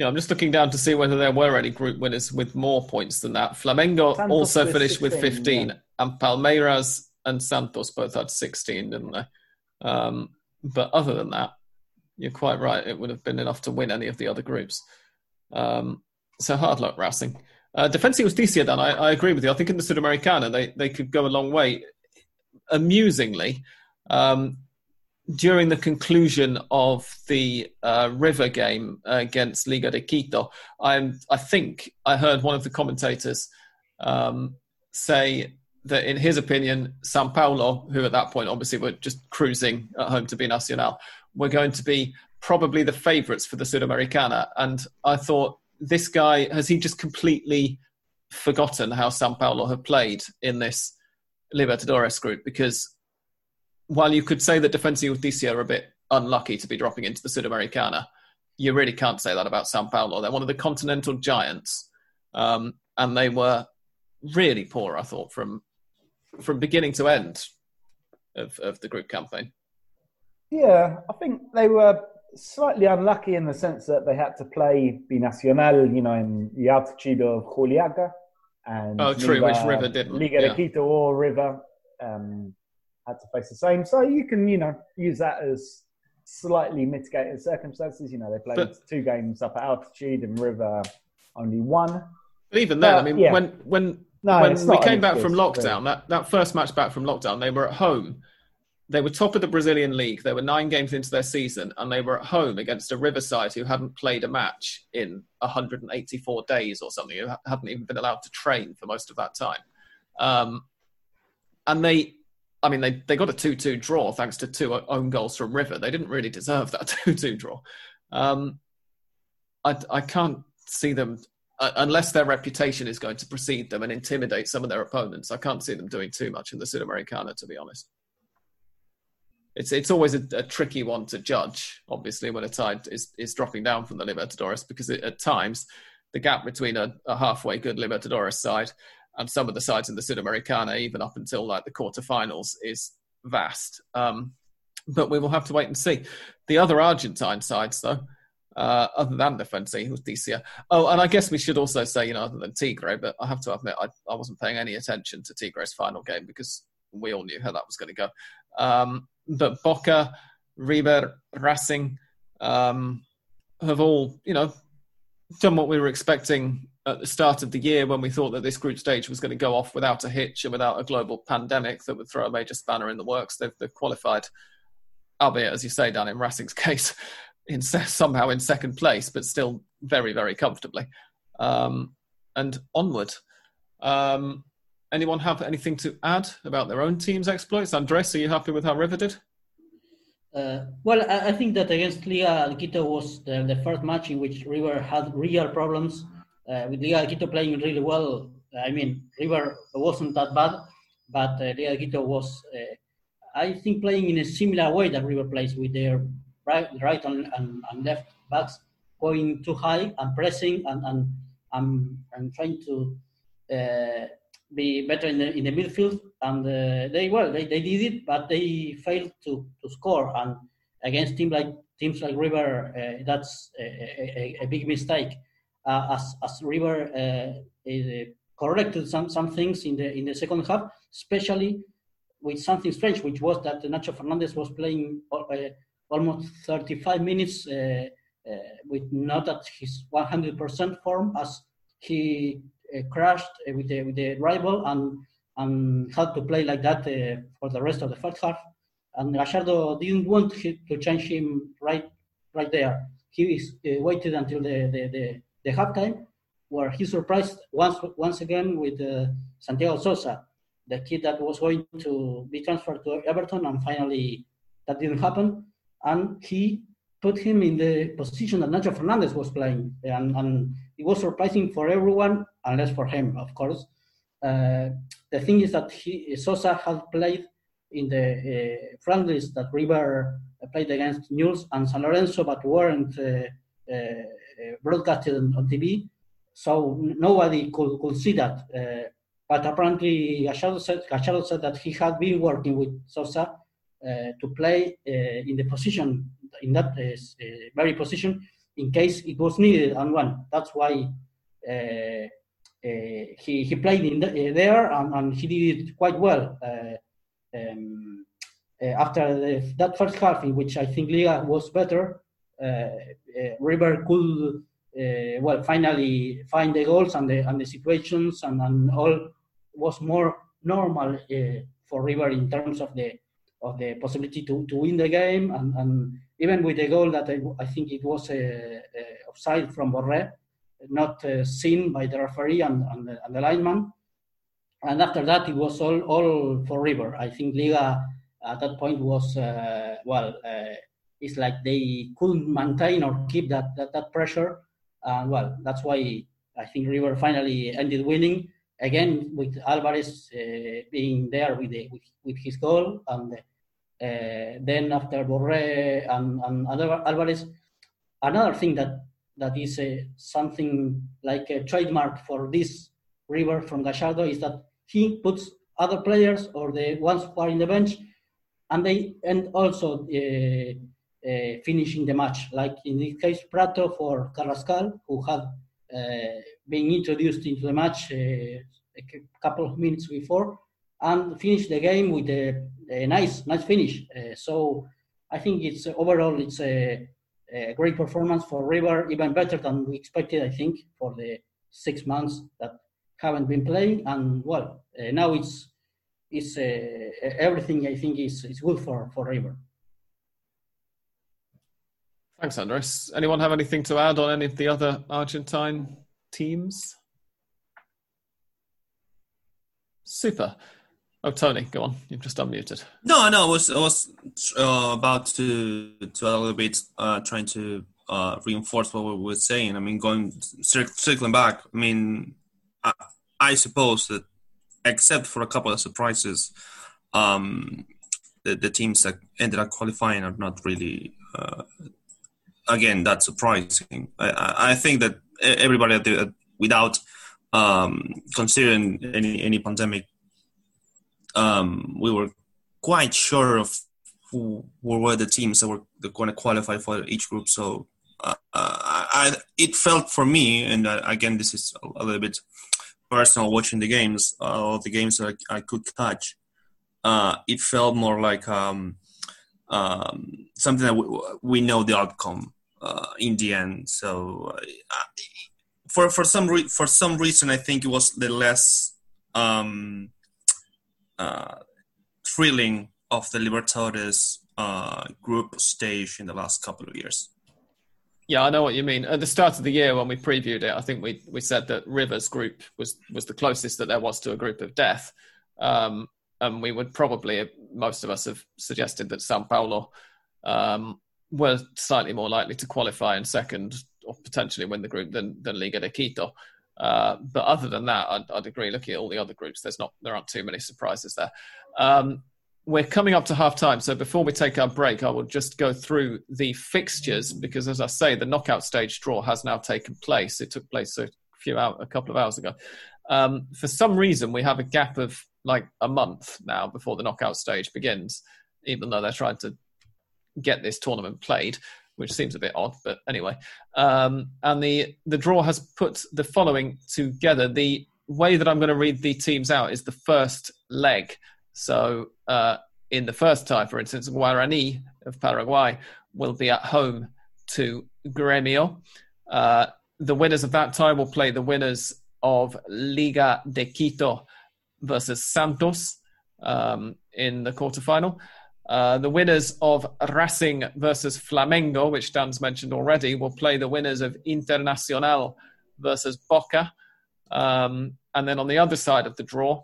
Yeah, I'm just looking down to see whether there were any group winners with more points than that. Flamengo Santos also finished 16, with 15, yeah. and Palmeiras and Santos both had 16, didn't they? Um, but other than that, you're quite right. It would have been enough to win any of the other groups. Um, so hard luck, Racing. Uh, Defensa Justicia, Dan, I, I, agree with you. I think in the Sudamericana, they, they could go a long way. Amusingly, um, during the conclusion of the uh, River game against Liga de Quito, i I think I heard one of the commentators um, say that, in his opinion, Sao Paulo, who at that point obviously were just cruising at home to Binacional, were going to be probably the favourites for the Sudamericana. And I thought, this guy, has he just completely forgotten how Sao Paulo have played in this Libertadores group? Because while you could say that Defensa Justicia are a bit unlucky to be dropping into the Sudamericana, you really can't say that about Sao Paulo. They're one of the continental giants, um, and they were really poor. I thought from from beginning to end of, of the group campaign. Yeah, I think they were slightly unlucky in the sense that they had to play Binacional, you know, in the altitude of Juliaca. And oh, true, Liga, which River didn't. Liga yeah. de Quito or River. Um, had to face the same. So you can, you know, use that as slightly mitigated circumstances. You know, they played But- two games up at altitude and River only one. But even then, Uh, I mean, yeah. when when No, when we came back from lockdown, that, that first match back from lockdown, they were at home. They were top of the Brazilian league. They were nine games into their season, and they were at home against a Riverside who hadn't played a match in 184 days or something. Who hadn't even been allowed to train for most of that time. Um, and they, I mean, they, they got a 2 2 draw thanks to two own goals from River. They didn't really deserve that 2 2 draw. Um, I, I can't see them uh, unless their reputation is going to precede them and intimidate some of their opponents, I can't see them doing too much in the Sudamericana, to be honest. It's it's always a, a tricky one to judge, obviously, when a side is, is dropping down from the Libertadores, because it, at times the gap between a, a halfway good Libertadores side and some of the sides in the Sudamericana, even up until like the quarterfinals, is vast. Um, but we will have to wait and see. The other Argentine sides, though, uh, other than Defensa, Justicia. Oh, and I guess we should also say, you know, other than Tigre, but I have to admit, I, I wasn't paying any attention to Tigre's final game because we all knew how that was going to go. Um, but Boca, River, Racing um, have all, you know, done what we were expecting at the start of the year when we thought that this group stage was going to go off without a hitch and without a global pandemic that would throw a major spanner in the works. They've, they've qualified, albeit, as you say, Dan, in Racing's case, in se- somehow in second place, but still very, very comfortably. Um, and onward. Um, anyone have anything to add about their own team's exploits? Andres, are you happy with how River did? Uh, well, I, I think that against Liga Quito was the, the first match in which River had real problems. Uh, with Liga Quito playing really well, I mean, River wasn't that bad, but uh, Liga Quito was, uh, I think, playing in a similar way that River plays with their right, right and, and, and left backs going too high and pressing and, and, and, and trying to uh, be better in the in the midfield, and uh, they well they, they did it, but they failed to, to score. And against team like teams like River, uh, that's a, a, a big mistake. Uh, as as River uh, is, corrected some some things in the in the second half, especially with something strange, which was that Nacho Fernandez was playing uh, almost 35 minutes uh, uh, with not at his 100% form as he uh, crashed uh, with the with the rival and and had to play like that uh, for the rest of the first half. And Gallardo didn't want to change him right right there. He is, uh, waited until the the, the, the halftime, where he surprised once once again with uh, Santiago Sosa, the kid that was going to be transferred to Everton, and finally that didn't happen. And he put him in the position that Nacho Fernandez was playing, and, and it was surprising for everyone, unless for him, of course. Uh, the thing is that he, Sosa had played in the uh, friendlies that River played against Newell's and San Lorenzo, but weren't uh, uh, broadcasted on, on, TV, so nobody could, could see that. Uh, but apparently, Gallardo said, Gallardo said that he had been working with Sosa uh, to play uh, in the position, in that very position, in case it was needed and one. That's why uh, he he played in the, there and, and, he did it quite well. Um, after the, that first half, in which I think Liga was better, River could well finally find the goals and the and the situations and, and all was more normal for River in terms of the of the possibility to, to win the game and, and even with the goal that I, I think it was a, a offside from Borré, not uh, seen by the referee and, and, the, and, the, lineman. And after that, it was all, all for River. I think Liga at that point was, uh, well, uh, it's like they couldn't maintain or keep that, that, that pressure. And well, that's why I think River finally ended winning again with Alvarez uh, being there with, the, with, with his goal and uh, then after Borré and, and Alvarez, another thing that that is uh, something like a trademark for this River from Gallardo is that he puts other players or the ones who are in the bench, and they and also uh, finishing the match. Like in this case, Pratto for Carrascal, who had been introduced into the match a couple of minutes before, and finish the game with a, a nice nice finish. Uh, so I think it's uh, overall it's a, a, great performance for River, even better than we expected. I think for the six months that haven't been playing, and well, uh, now it's it's uh, everything. I think is is good for for River. Thanks, Andres. Anyone have anything to add on any of the other Argentine teams? Super. Oh, Tony, go on. You've just unmuted. No, no, I was I was uh, about to to a little bit, uh, trying to uh, reinforce what we were saying. I mean, going circling back. I mean, I, I suppose that except for a couple of surprises, um, the, the teams that ended up qualifying are not really uh, again that's surprising. I, I think that everybody the, without um, considering any any pandemic, um, we were quite sure of who were the teams that were going to qualify for each group. So uh, I, it felt for me, and uh, again, this is a, little bit personal. Watching the games, uh, all the games that I, I could catch, uh, it felt more like um, um, something that we, we, know the outcome uh, in the end. So uh, for for some re- for some reason, I think it was the less um, uh, thrilling of the Libertadores uh, group stage in the last couple of years. Yeah, I know what you mean. At the start of the year, when we previewed it, I think we we said that Rivers group was was the closest that there was to a group of death, um, and we would probably most of us have suggested that Sao Paulo um, were slightly more likely to qualify in second or potentially win the group than, than Liga de Quito. Uh, but other than that, I'd, I'd, agree. Looking at all the other groups, there's not there aren't too many surprises there. Um, we're coming up to half time, so before we take our break, I will just go through the fixtures because, as I say, the knockout stage draw has now taken place. It took place a few hours, a couple of hours ago. Um, for some reason, we have a gap of like a month now before the knockout stage begins, even though they're trying to get this tournament played, which seems a bit odd, but anyway. Um, and the the draw has put the following together. The way that I'm going to read the teams out is the first leg. So uh, in the first tie, for instance, Guarani of Paraguay will be at home to Gremio. Uh, the winners of that tie will play the winners of Liga de Quito versus Santos um, in the quarterfinal. Uh, the winners of Racing versus Flamengo, which Dan's mentioned already, will play the winners of Internacional versus Boca. Um, and then on the other side of the draw,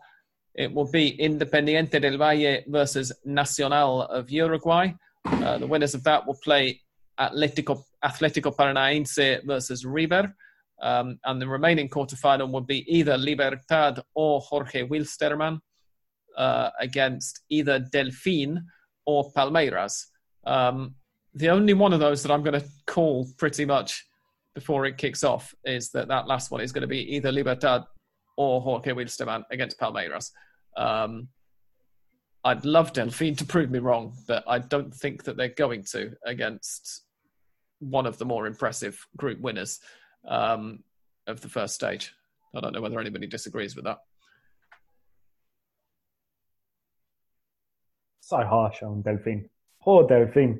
it will be Independiente del Valle versus Nacional of Uruguay. Uh, the winners of that will play Atletico, Atletico Paranaense versus River. Um, and the remaining quarterfinal will be either Libertad or Jorge Wilstermann uh, against either Delfín or Palmeiras. Um, the only one of those that I'm going to call pretty much before it kicks off is that that last one is going to be either Libertad or Jorge Wilstermann against Palmeiras. Um, I'd love Delfín to prove me wrong, but I don't think that they're going to against one of the more impressive group winners um, of the first stage. I don't know whether anybody disagrees with that. So harsh on Delfín. Poor Delfín.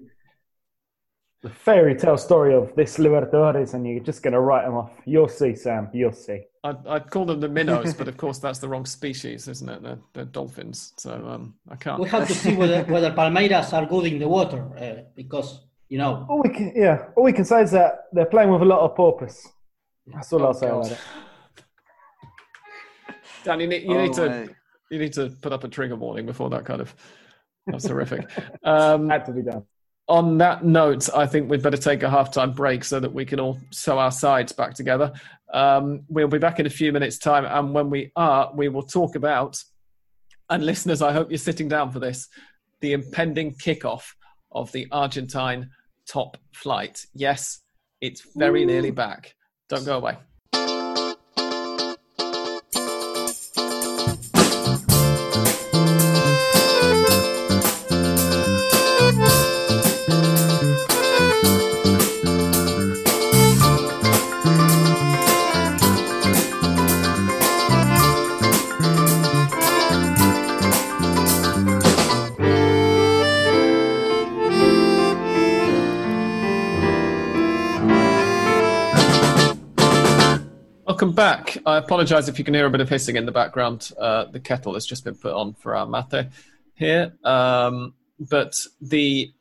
The fairy tale story of this Libertadores, and you're just going to write them off. You'll see, Sam. You'll see. I'd, I'd call them the minnows, but of course that's the wrong species, isn't it? They're, they're dolphins, so um, I can't. We have to see whether, whether Palmeiras are good in the water, uh, because you know. All we can, yeah, all we can say is that they're playing with a lot of porpoise. That's all oh, I'll say God. about it. Dan, you need, you oh, need to you need to put up a trigger warning before that kind of that's terrific. Um, Had to be done. On that note, I think we'd better take a halftime break so that we can all sew our sides back together. Um, we'll be back in a few minutes' time, and when we are, we will talk about. And listeners, I hope you're sitting down for this the impending kickoff of the Argentine top flight. Yes, it's very Ooh. nearly back. Don't go away. I apologise if you can hear a bit of hissing in the background. Uh, the kettle has just been put on for our mate here. Um, but the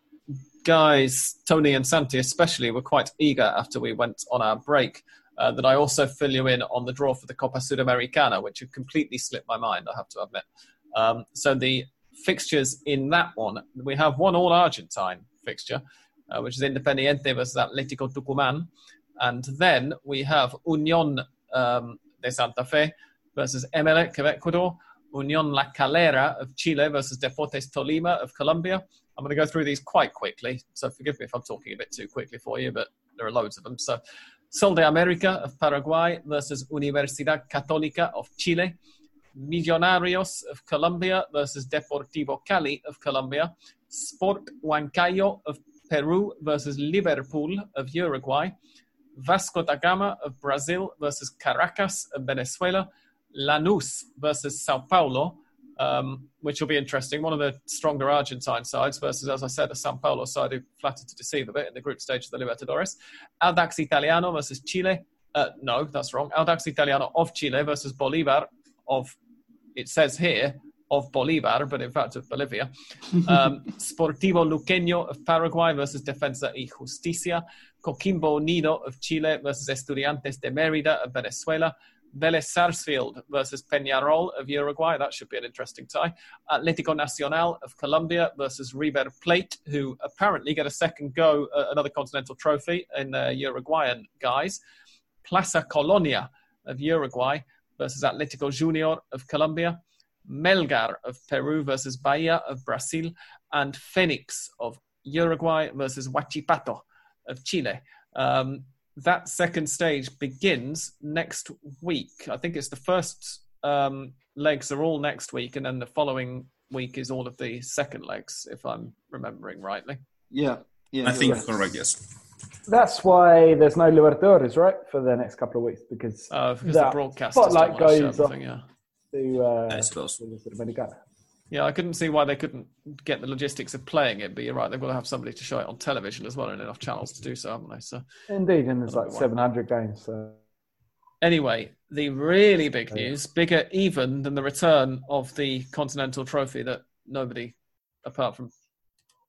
guys, Tony and Santi especially, were quite eager after we went on our break uh, that I also fill you in on the draw for the Copa Sudamericana, which had completely slipped my mind, I have to admit. Um, so the fixtures in that one, we have one all Argentine fixture, uh, which is Independiente versus Atletico Tucumán. And then we have Unión um, de Santa Fe versus Emelec of Ecuador, Unión La Calera of Chile versus Deportes Tolima of Colombia. I'm going to go through these quite quickly, so forgive me if I'm talking a bit too quickly for you, but there are loads of them. So, Sol de America of Paraguay versus Universidad Católica of Chile. Millonarios of Colombia versus Deportivo Cali of Colombia. Sport Huancayo of Peru versus Liverpool of Uruguay. Vasco da Gama of Brazil versus Caracas of Venezuela. Lanús versus Sao Paulo, um, which will be interesting. One of the stronger Argentine sides versus, as I said, a Sao Paulo side who flattered to deceive a bit in the group stage of the Libertadores. Audax Italiano versus Chile. Uh, no, that's wrong. Audax Italiano of Chile versus Bolivar of, it says here, of Bolivar, but in fact of Bolivia. Um, Sportivo Luqueño of Paraguay versus Defensa y Justicia. Coquimbo Unido of Chile versus Estudiantes de Mérida of Venezuela. Vélez Sarsfield versus Peñarol of Uruguay. That should be an interesting tie. Atlético Nacional of Colombia versus River Plate, who apparently get a second go at another continental trophy in uh, Uruguayan guys. Plaza Colonia of Uruguay versus Atlético Junior of Colombia. Melgar of Peru versus Bahia of Brazil. And Fénix of Uruguay versus Huachipato of Chile. Um, that second stage begins next week. I think it's the first um, legs are all next week, and then the following week is all of the second legs, if I'm remembering rightly. Yeah, yeah. I think right. correct. Yes. That's why there's no Libertadores, right, for the next couple of weeks because, Uh, because the the broadcast spotlight goes goes on yeah. to uh, I suppose. the Sudamericana. Yeah, I couldn't see why they couldn't get the logistics of playing it, but you're right, they've got to have somebody to show it on television as well and enough channels to do so, haven't they? So Indeed, and there's like be one. 700 games. So. Anyway, the really big news, bigger even than the return of the Continental Trophy that nobody, apart from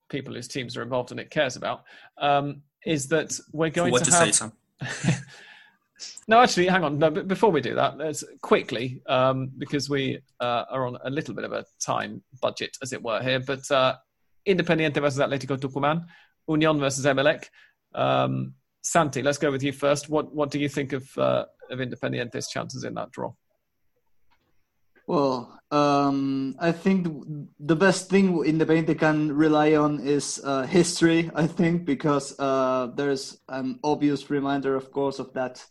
people whose teams are involved in it, cares about, um, is that we're going what to to have. say, Sam? no, actually, hang on. No, but before we do that, let's quickly, um, because we uh, are on a little bit of a time budget, as it were, here. But uh, Independiente versus Atletico Tucumán, Unión versus Emelec. Um, Santi, let's go with you first. What what do you think of uh, of Independiente's chances in that draw? Well, um, I think the best thing Independiente can rely on is uh, history. I think because uh, there's an obvious reminder, of course, of that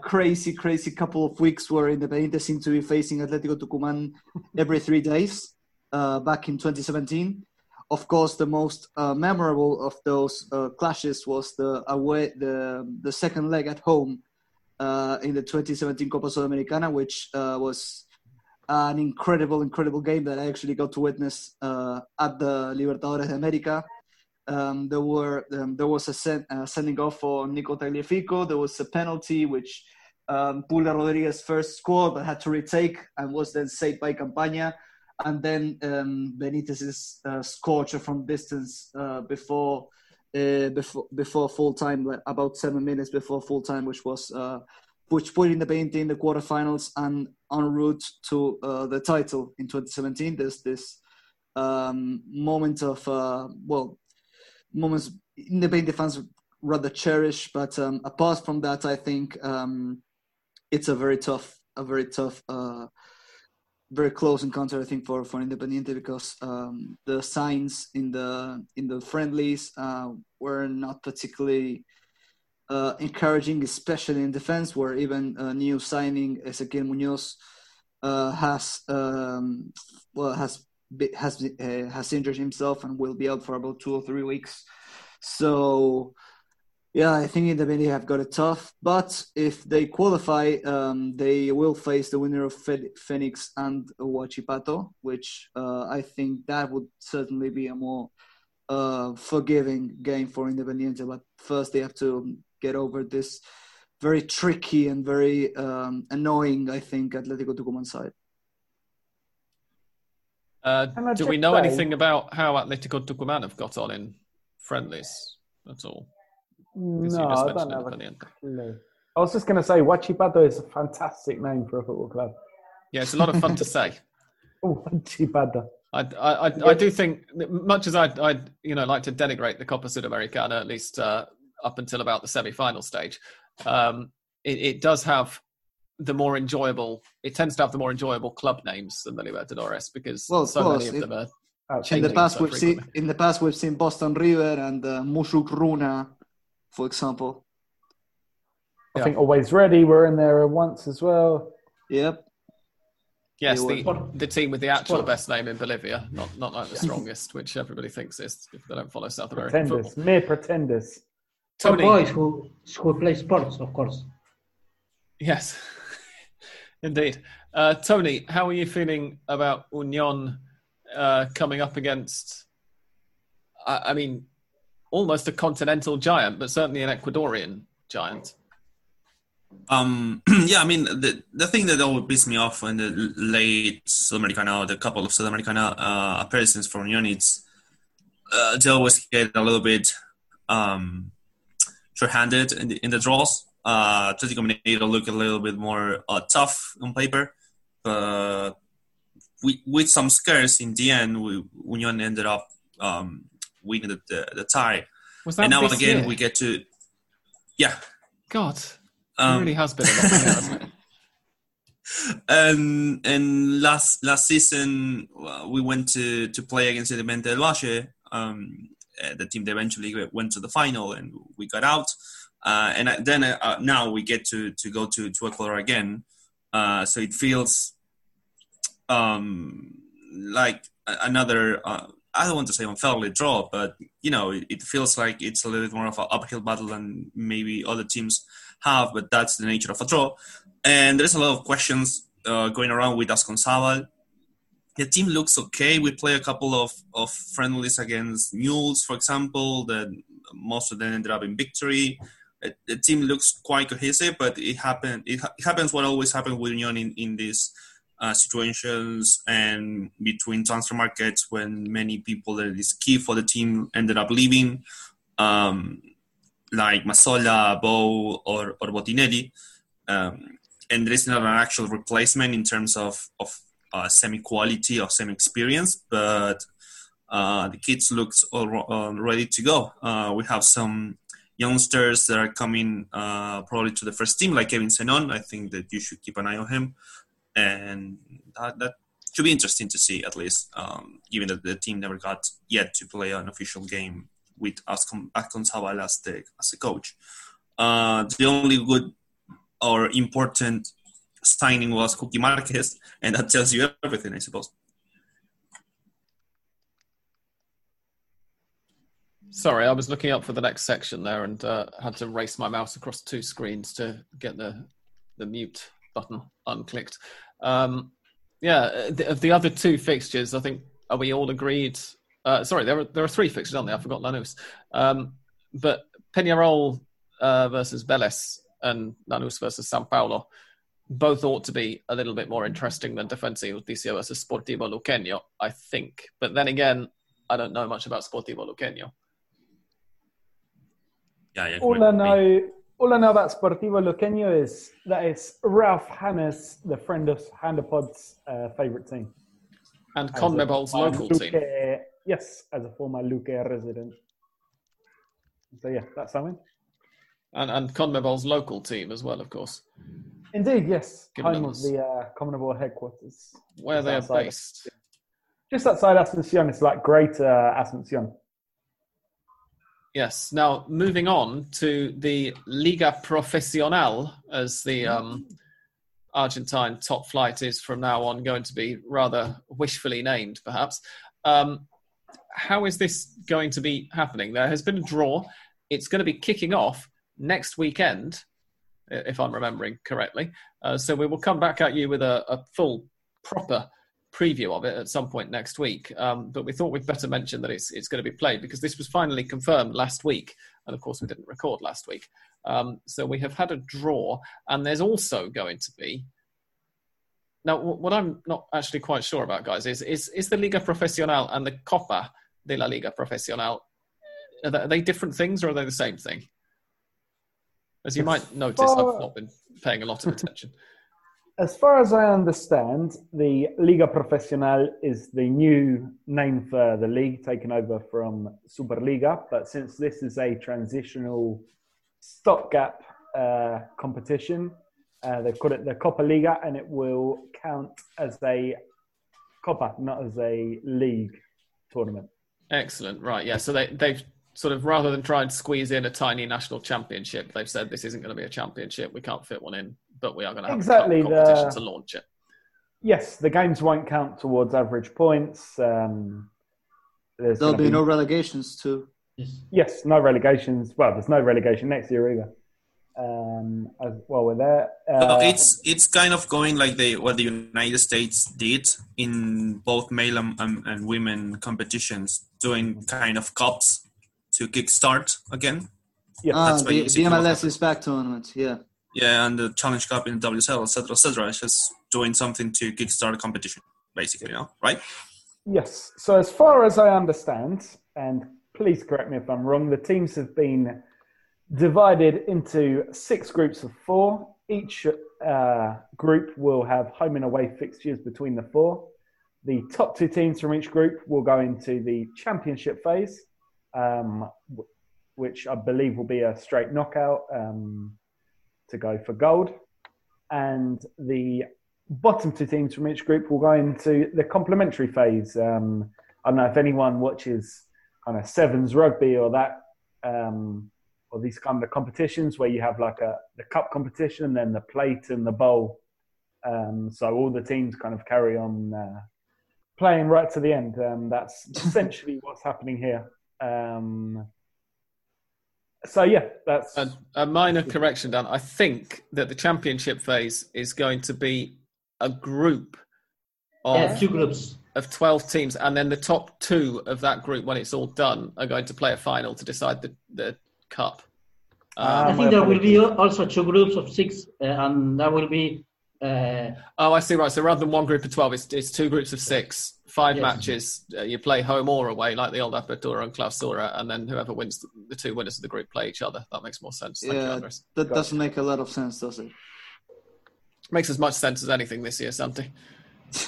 crazy, crazy couple of weeks where Independiente seemed to be facing Atletico Tucumán every three days uh, back in 2017. Of course, the most uh, memorable of those uh, clashes was the away, the the second leg at home uh, in the 2017 Copa Sudamericana, which uh, was an incredible, incredible game that I actually got to witness at the Libertadores de America. Um, there were um, there was a uh, sending off for Nico Tagliafico. There was a penalty which um, Pulga Rodriguez first scored but had to retake and was then saved by Campaña. And then um, Benitez's uh, scorcher from distance uh, before uh, before before full time, like about seven minutes before full time, which was uh, which put in the painting, the quarterfinals and en route to uh, the title in 2017. There's this um, moment of uh, well, moments Independiente fans rather cherish, but um, apart from that, I think um, it's a very tough, a very tough, uh, very close encounter. I think for for Independiente because um, the signs in the in the friendlies uh, were not particularly uh, encouraging, especially in defense, where even a new signing Ezequiel Munoz uh, has um, well has has uh, has injured himself and will be out for about two or three weeks. So yeah, I think Independiente have got it tough. But if they qualify, um, they will face the winner of Fénix and Huachipato, which uh, I think that would certainly be a more uh, forgiving game for Independiente. But first, they have to get over this very tricky and very um, annoying. I think Atletico Tucumán side. Uh, do we know say- anything about how Atletico Tucumán have got on in friendlies at all? No, I don't have a Independiente. clue. I was just going to say, Huachipato is a fantastic name for a football club. Yeah, it's a lot of fun to say. Oh, Huachipato. I, I, I, I do think, much as I, I, you know, like to denigrate the Copa Sudamericana, at least uh, up until about the semi-final stage, um, it, it does have the more enjoyable. It tends to have the more enjoyable club names than the Libertadores because Well, so course, many of it- them are. Oh, In the past, so we've seen in the past we've seen Boston River and uh, Mushuc Runa, for example. I Yeah. think Always Ready were in there once as well. Yep. Yes, the, the team with the actual Sport. best name in Bolivia, not not like the strongest, which everybody thinks is if they don't follow South American Pretenders, football. mere pretenders. For Tony, boys who who play sports, of course. yes, indeed. Uh, Tony, how are you feeling about Union uh, coming up against? I, I mean, almost a continental giant, but certainly an Ecuadorian giant. Um, yeah, I mean, the the thing that always pisses me off when the late Sudamericana, the couple of Sudamericana uh, appearances from units, uh, they always get a little bit um, short-handed in the, in the draws. Uh, Atletico Mineiro look a little bit more uh, tough on paper, but we, with some scares in the end, we, Union ended up um, winning the, the, the tie. Was that And now again, year? we get to, yeah. God, it Um, really has been a long year, hasn't it? and and last last season uh, we went to to play against Independiente del Valle, um, uh, the team that eventually went to the final, and we got out. Uh, and then uh, now we get to to go to to Ecuador again. Uh, so it feels um, like another. Uh, I don't want to say unfairly draw, but you know, it, it feels like it's a little bit more of an uphill battle than maybe other teams have. But that's the nature of a draw and there's a lot of questions uh, going around with Azconzábal. The team looks okay. We play a couple of, of friendlies against Mules, for example, that most of them ended up in victory. The team looks quite cohesive, but it happened. It, ha- it happens what always happens with Union in, in these uh, situations and between transfer markets when many people that is key for the team ended up leaving, um, like Masola, Bo, or, or. Um, and there is not an actual replacement in terms of of uh, semi quality or semi experience, but uh, the kids looks all, all ready to go. Uh, we have some youngsters that are coming uh, probably to the first team, like Kevin Zenón. I think that you should keep an eye on him, and that, that should be interesting to see at least, um, given that the team never got yet to play an official game with Azconzábal as the as the coach. Uh, the only good or important signing was Cookie Marquez, and that tells you everything, I suppose. Sorry, I was looking up for the next section there and uh, had to race my mouse across two screens to get the the mute button unclicked. Um, yeah, the, of the other two fixtures, I think are we all agreed? Uh, sorry, there are there are three fixtures, aren't there? I forgot Lanús. Um, but Peñarol uh, versus Vélez and Lanús versus São Paulo both ought to be a little bit more interesting than Defensa Justicia versus Sportivo Luqueño, I think. But then again, I don't know much about Sportivo Luqueño. Yeah, yeah. All I know, all I know about Sportivo Luqueño is that it's Ralph Hannes, the friend of Hand of Pod's uh, favorite team. And CONMEBOL's local Luque- team. Yes, as a former Luque resident. So yeah, that's something. And, and CONMEBOL's local team as well, of course, Indeed, yes. Given Home of the uh, CONMEBOL headquarters. where they are outside. based. Just outside Asuncion, it's like Greater Asuncion. Yes. Now, moving on to the Liga Profesional, as the um, Argentine top flight is from now on going to be rather wishfully named, perhaps. Um, how is this going to be happening? There has been a draw. It's going to be kicking off next weekend, if I'm remembering correctly. Uh, so we will come back at you with a, a full, proper preview of it at some point next week. Um, but we thought we'd better mention that it's it's going to be played because this was finally confirmed last week, and of course we didn't record last week. Um, so we have had a draw, and there's also going to be. Now, what I'm not actually quite sure about, guys, is is, is the Liga Profesional and the Copa de la Liga Profesional are they, are they different things or are they the same thing? As you might notice, I've not been paying a lot of attention. As far as I understand, the Liga Profesional is the new name for the league taken over from Superliga. But since this is a transitional stopgap uh, competition, uh, they've called it the Copa Liga and it will count as a Copa, not as a league tournament. Excellent. Right. Yeah. So they, they've sort of rather than try and squeeze in a tiny national championship, they've said this isn't going to be a championship. We can't fit one in, but we are going to have exactly a competition the, to launch it. Yes, the games won't count towards average points. Um, There'll be, be, no relegations too. Yes, no relegations. Well, there's no relegation next year either. Um, as well, we're there. Uh, it's it's kind of going like the what the United States did in both male and, and women competitions, doing kind of cups to kickstart again. Yeah, ah, that's the, the MLS is back tournament. Yeah. Yeah, and the Challenge Cup in the WSL, etc., etc. It's just doing something to kickstart a competition, basically, you know, right? Yes. So as far as I understand, and please correct me if I'm wrong, the teams have been divided into six groups of four. Each uh, group will have home and away fixtures between the four. The top two teams from each group will go into the championship phase, um, which I believe will be a straight knockout um, to go for gold. And the bottom two teams from each group will go into the complementary phase. Um, I don't know if anyone watches kind of sevens rugby or that, um, or these kind of competitions where you have like a the cup competition and then the plate and the bowl. Um, so all the teams kind of carry on uh, playing right to the end. Um, that's essentially what's happening here. So yeah, that's a, a, minor correction, Dan. I think that the championship phase is going to be a group of yeah, two groups of twelve teams, and then the top two of that group, when it's all done, are going to play a final to decide the the cup. Um, I think there will be also two groups of six, uh, and that will be. Uh, oh, I see. Right. So rather than one group of twelve, it's, it's two groups of six five yes. matches. Uh, you play home or away, like the old Apertura and Clausura, and then whoever wins the, the, two winners of the group play each other. That makes more sense. Thank yeah, you, that Got doesn't it. make a lot of sense, does it? Makes as much sense as anything this year, Santi.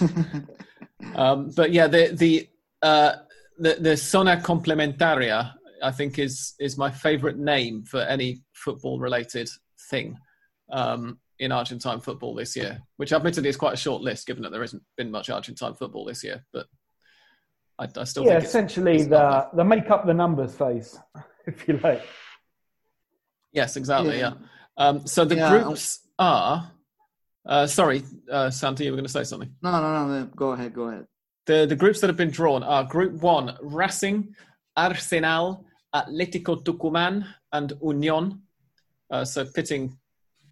um, but yeah, the the uh, the, the zona complementaria, I think, is is my favourite name for any football related thing. Um, in Argentine football this year, which admittedly is quite a short list given that there hasn't been much Argentine football this year. But I, I still yeah, think essentially it's the the make up the numbers phase, if you like. Yes, exactly. Yeah. yeah. Um, so the yeah, groups are. Uh, sorry, uh, Santi, you were going to say something. No, no, no, no. Go ahead. Go ahead. The the groups that have been drawn are Group One: Racing, Arsenal, Atletico Tucumán, and Unión. Uh, so pitting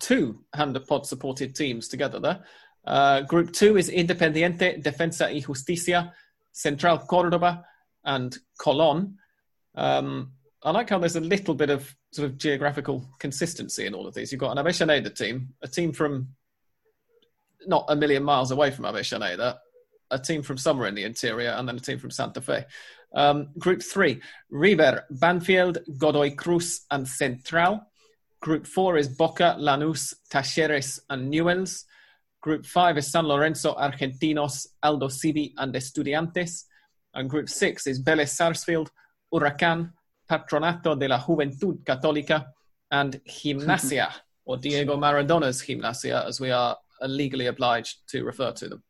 two Pod supported teams together there. Uh, group two is Independiente, Defensa y Justicia, Central Cordoba, and Colón. Um, I like how there's a little bit of sort of geographical consistency in all of these. You've got an Avellaneda team, a team from not a million miles away from Avellaneda, a team from somewhere in the interior, and then a team from Santa Fe. Um, group three, River, Banfield, Godoy Cruz, and Central. Group four is Boca, Lanús, Talleres, and Newells. Group five is San Lorenzo, Argentinos, Aldo Aldosivi, and Estudiantes. And group six is Vélez Sarsfield, Huracán, Patronato de la Juventud Católica, and Gimnasia, or Diego Maradona's Gimnasia, as we are legally obliged to refer to them.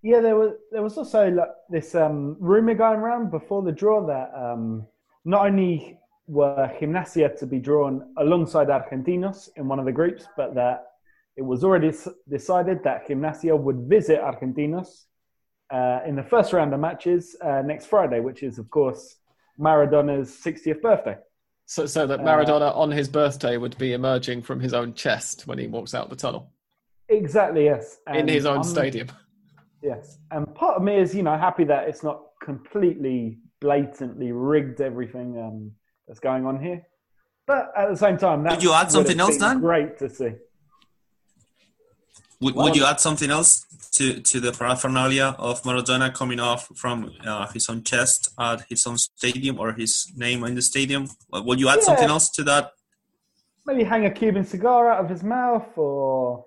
Yeah, there was there was also like this um, rumor going around before the draw that um, not only were Gimnasia to be drawn alongside Argentinos in one of the groups, but that it was already decided that Gimnasia would visit Argentinos uh, in the first round of matches uh, next Friday, which is, of course, Maradona's 60th birthday. So, so that Maradona uh, on his birthday would be emerging from his own chest when he walks out the tunnel. Exactly, yes. And in his own I'm, stadium. Yes. And part of me is, you know, happy that it's not completely blatantly rigged everything. Um, that's going on here. But at the same time, that Would you add something else, Dan? Great to see. Would, would you add something else to, to the paraphernalia of Maradona coming off from uh, his own chest at his own stadium or his name in the stadium? Would you add Yeah. something else to that? Maybe hang a Cuban cigar out of his mouth, or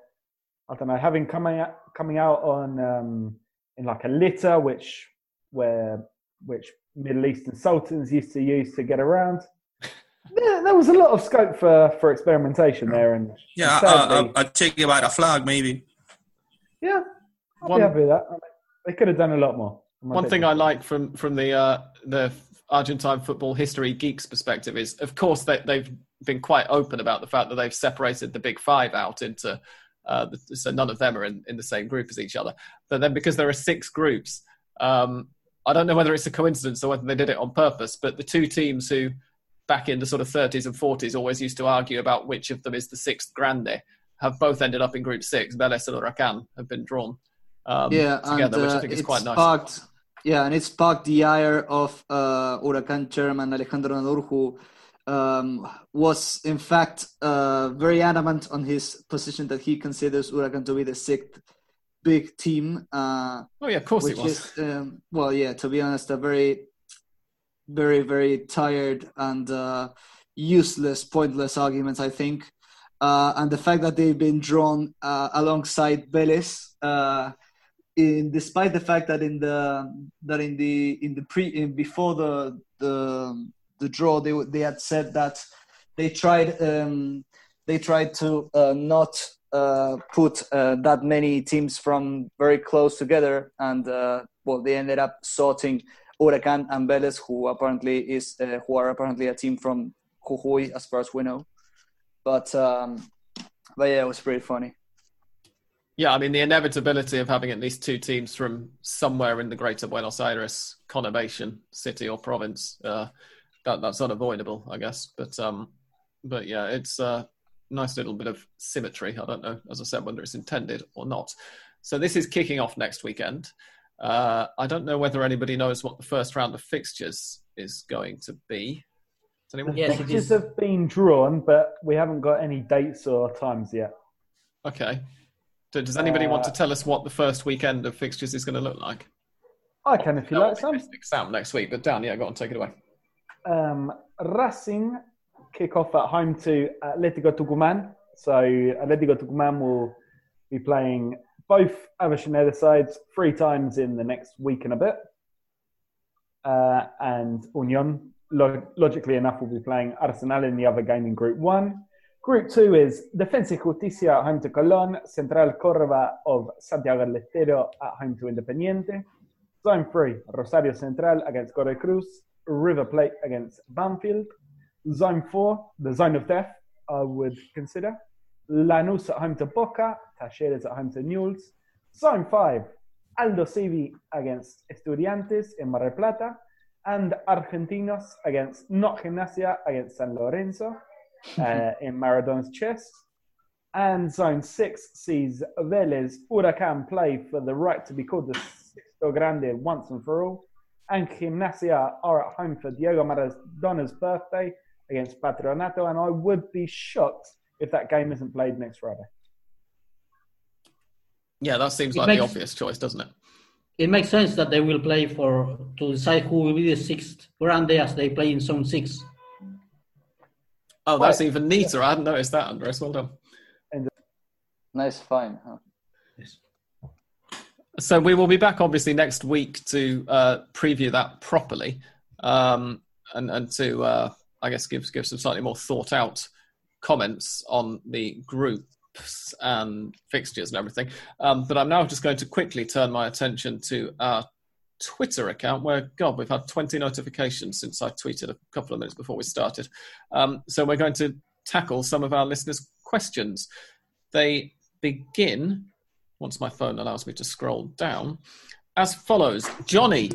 I don't know, having coming out, coming out on um, in like a litter, which where which Middle Eastern sultans used to use to get around. There, there was a lot of scope for, for experimentation there, and Yeah, and I, sadly- I, I'd take about a flag, maybe. yeah, I'll One- be happy with that. I mean, they could have done a lot more. in my One thing. I like from from the uh, the Argentine football history geeks perspective is, of course, they, they've been quite open about the fact that they've separated the big five out into uh, the, so none of them are in, in the same group as each other. But then because there are six groups, um, I don't know whether it's a coincidence or whether they did it on purpose. But the two teams who back in the sort of 30s and 40s always used to argue about which of them is the sixth grande have both ended up in Group Six. Vélez and Huracan have been drawn um, yeah, together, and, which I uh, think is it quite nice. sparked, Yeah, and it sparked the ire of uh, Huracan chairman Alejandro Nadur, who um, was in fact uh, very adamant on his position that he considers Huracan to be the sixth big team. Uh, Oh yeah, of course it was. is um, well, yeah. To be honest, a very, very, very tired and uh, useless, pointless arguments. I think, uh, and the fact that they've been drawn uh, alongside Vélez, uh, in despite the fact that in the that in the in the pre in, before the the the draw they they had said that they tried um, they tried to uh, not uh, put uh, that many teams from very close together, and uh, well, they ended up sorting Huracan and Vélez, who apparently is uh, who are apparently a team from Jujuy, as far as we know. But um, but yeah, it was pretty funny. Yeah, I mean the inevitability of having at least two teams from somewhere in the Greater Buenos Aires conurbation, city or province, uh, that that's unavoidable, I guess. But um, but yeah, it's a nice little bit of symmetry. I don't know, as I said, whether it's intended or not. So this is kicking off next weekend. Uh, I don't know whether anybody knows what the first round of fixtures is going to be. Does anyone? Yes, Fixtures have been drawn, but we haven't got any dates or times yet. Okay. So does anybody want to Uh, tell us what the first weekend of fixtures is going to look like? I can if you That like will be some. Mystic Sam next week, but Dan, yeah, go on, take it away. Um, Racing kick off at home to Atletico Tucumán. So Atletico Tucumán will be playing both Avellaneda sides three times in the next week and a bit. Uh, and Union, lo- logically enough, will be playing Arsenal in the other game in Group 1. Group 2 is Defensa y Justicia at home to Colón, Central Córdoba of Santiago del Estero at home to Independiente. Zone 3, Rosario Central against Godoy Cruz, River Plate against Banfield. Zone 4, the zone of death, I would consider. Lanús at home to Boca, Talleres at home to Newell's. Zone 5, Aldosivi against Estudiantes in Mar del Plata. And Argentinos against Not Gimnasia against San Lorenzo uh, in Maradona's chest. And Zone 6 sees Vélez Huracan play for the right to be called the Sixto Grande once and for all. And Gimnasia are at home for Diego Maradona's birthday against Patronato. And I would be shocked if that game isn't played next Friday. Yeah, that seems It like makes- the obvious choice, doesn't it? It makes sense that they will play for to decide who will be the sixth grande as they play in zone six. Oh, that's Right. even neater. I hadn't noticed that, Andres. Well done. Nice fine. Huh? So we will be back, obviously, next week to uh, preview that properly, um, and and to uh, I guess give give some slightly more thought out comments on the groups and fixtures and everything. Um, but I'm now just going to quickly turn my attention to our Twitter account, where God, we've had 20 notifications since I tweeted a couple of minutes before we started. Um, so we're going to tackle some of our listeners' questions. They begin once my phone allows me to scroll down, as follows. Johnny,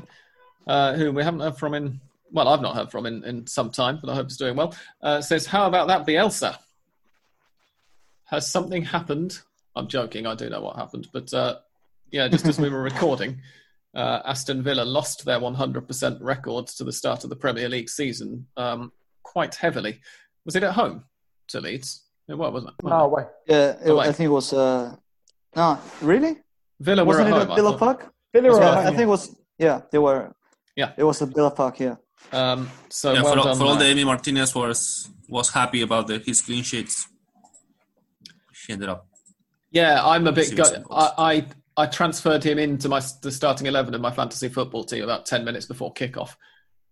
uh, who we haven't heard from in, well, I've not heard from in, in some time, but I hope he's doing well, uh, says, How about that, Bielsa? Has something happened? I'm joking, I do know what happened, but uh, yeah, just as we were recording, uh, Aston Villa lost their 100% records to the start of the Premier League season um, quite heavily. Was it at home to Leeds? It was, wasn't it? No way. Yeah, it, Away. I think it was. Uh, no, really? Villa were Wasn't at it home. at I Villa thought. Park? Villa That's are right. at I home, think it was. Yeah, they were. Yeah. it was at Villa Park. Yeah. Um, so Yeah, well for, all- done. for all the. Emi Martinez was was happy about the, his clean sheets. She ended up. Yeah, I'm a bit. Go- I, I I transferred him into my the starting eleven of my fantasy football team about ten minutes before kickoff,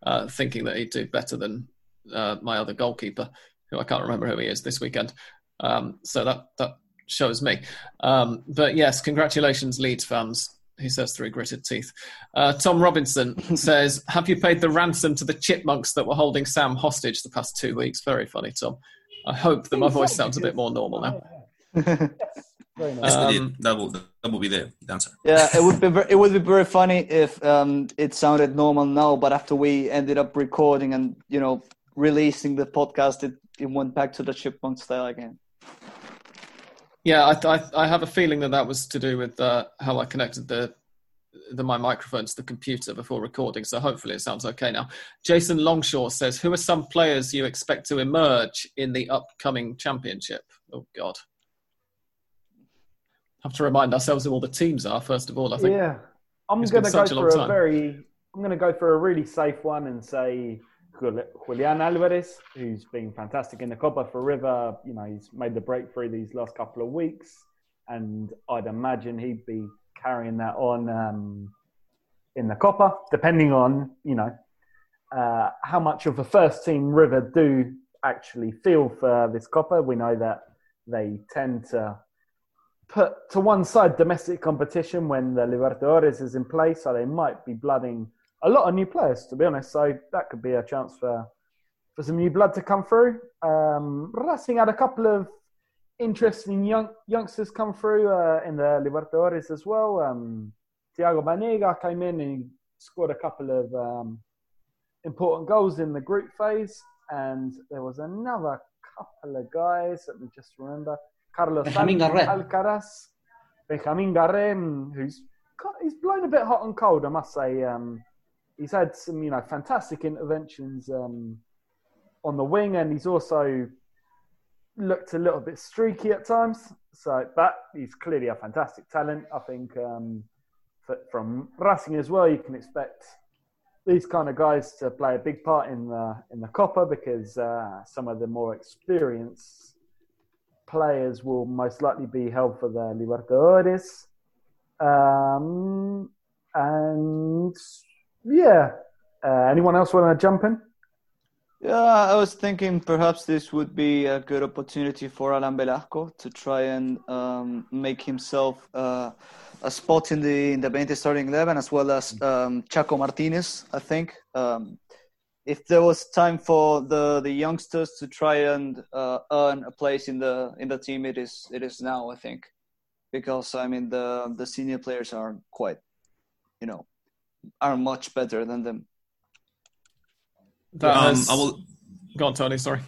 uh, thinking that he'd do better than uh, my other goalkeeper, who I can't remember who he is this weekend. Um, so that that shows me. Um, but yes, congratulations, Leeds fans. He says through gritted teeth. Uh, Tom Robinson says, "Have you paid the ransom to the chipmunks that were holding Sam hostage the past two weeks?" Very funny, Tom. I hope that my voice sounds a bit more normal now. Oh. Very nice. Yes, they Um, did. That will that will be the the answer. Yeah, it would be ver- it would be very funny if um, it sounded normal now, but after we ended up recording and you know releasing the podcast, it, it went back to the chipmunk style again. Yeah, I, I, I have a feeling that that was to do with uh, how I connected the, the my microphone to the computer before recording. So hopefully it sounds okay now. Jason Longshaw says, "Who are some players you expect to emerge in the upcoming championship?" Oh God, have to remind ourselves who all the teams are first of all. I think. Yeah, I'm going to go a for a time. very. I'm going to go for a really safe one and say Julian Alvarez, who's been fantastic in the Copa for River. You know, he's made the breakthrough these last couple of weeks, and I'd imagine he'd be carrying that on um, in the Copa, depending on you know uh, how much of a first team River do actually feel for this Copa. We know that they tend to put to one side domestic competition when the Libertadores is in place, so they might be blooding a lot of new players, to be honest. So that could be a chance for for some new blood to come through. Um, Racing had a couple of interesting young youngsters come through uh, in the Libertadores as well. Um, Thiago Banega came in and scored a couple of um, important goals in the group phase, and there was another couple of guys. Let me just remember. Carlos Alcaraz, Benjamin Garré, mm, who's he's blown a bit hot and cold, I must say. Um, he's had some, you know, fantastic interventions um, on the wing, and he's also looked a little bit streaky at times. So, but he's clearly a fantastic talent. I think um, from Racing as well, you can expect these kind of guys to play a big part in the in the Copa because uh, some of the more experienced players will most likely be held for the Libertadores. Um, and yeah, uh, anyone else want to jump in? Yeah, I was thinking perhaps this would be a good opportunity for Alan Velasco to try and um, make himself uh, a spot in the in the 20 starting eleven, as well as um, Chaco Martinez. I think um, if there was time for the, the youngsters to try and uh, earn a place in the in the team, it is it is now. I think because I mean the the senior players are quite, you know, are much better than them. That Um, has- I will Go on, Tony. Sorry.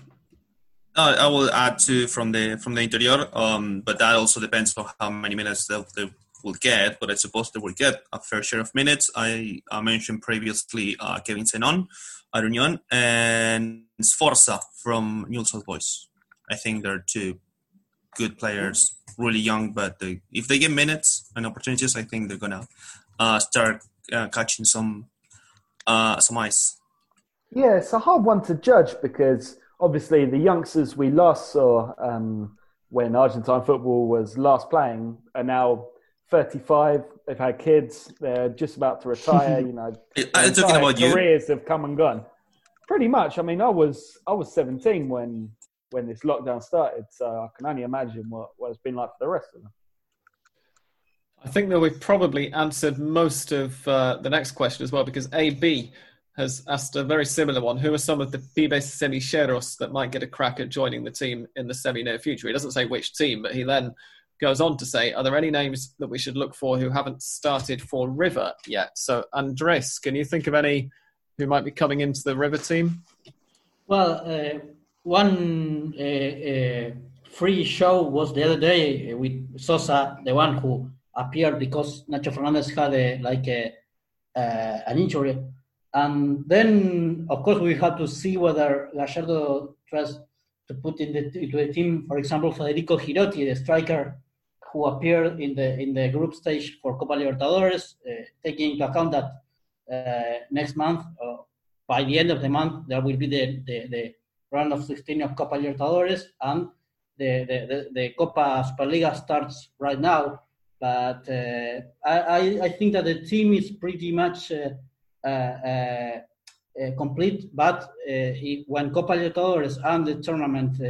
Uh, I will add to from the from the interior, um, but that also depends on how many minutes they, they will get. But I suppose they will get a fair share of minutes. I, I mentioned previously uh, Kevin Zenón, Arunion, and Sforza from Newell's Old Boys. I think they're two good players, really young, but they, if they get minutes and opportunities, I think they're gonna uh, start uh, catching some uh, some ice. Yeah, it's a hard one to judge because obviously the youngsters we last saw um, when Argentine football was last playing are now 35. They've had kids. They're just about to retire. You know, I'm talking about you. careers have come and gone. Pretty much. I mean, I was I was 17 when when this lockdown started, so I can only imagine what, what it's been like for the rest of them. I think that we've probably answered most of uh, the next question as well, because AB has asked a very similar one. Who are some of the pibes semilleros that might get a crack at joining the team in the semi near future? He doesn't say which team, but he then goes on to say, Are there any names that we should look for who haven't started for River yet? So, Andres, can you think of any who might be coming into the River team? Well, uh, one uh, uh, free show was the other day with Sosa, the one who appeared because Nacho Fernandez had a, like a, uh, an injury. And then, of course, we had to see whether Gallardo tries to put in the, into the team, for example, Federico Girotti, the striker who appeared in the in the group stage for Copa Libertadores, uh, taking into account that uh, next month, uh, by the end of the month, there will be the, the, the round of 16 of Copa Libertadores, and the, the, the, the Copa Superliga starts right now. But uh, I, I think that the team is pretty much uh, uh, uh, uh complete. But when Copa Libertadores and the tournament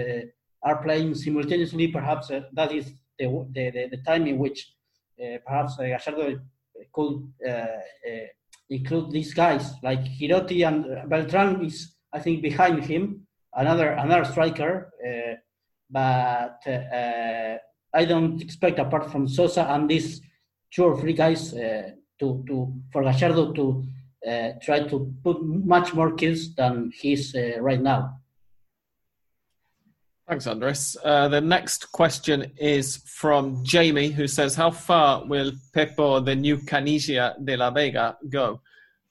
are playing simultaneously, perhaps that is the, the, the, time in which perhaps Gallardo could include these guys like Girotti and Beltran is I think behind him another another striker uh, but uh, I don't expect apart from Sosa and these two or three guys uh, to to for Gallardo to uh, try to put much more kills than he's uh, right now. Thanks, Andres. Uh, the next question is from Jamie, who says, "How far will Pepo, the new Canilla de la Vega, go?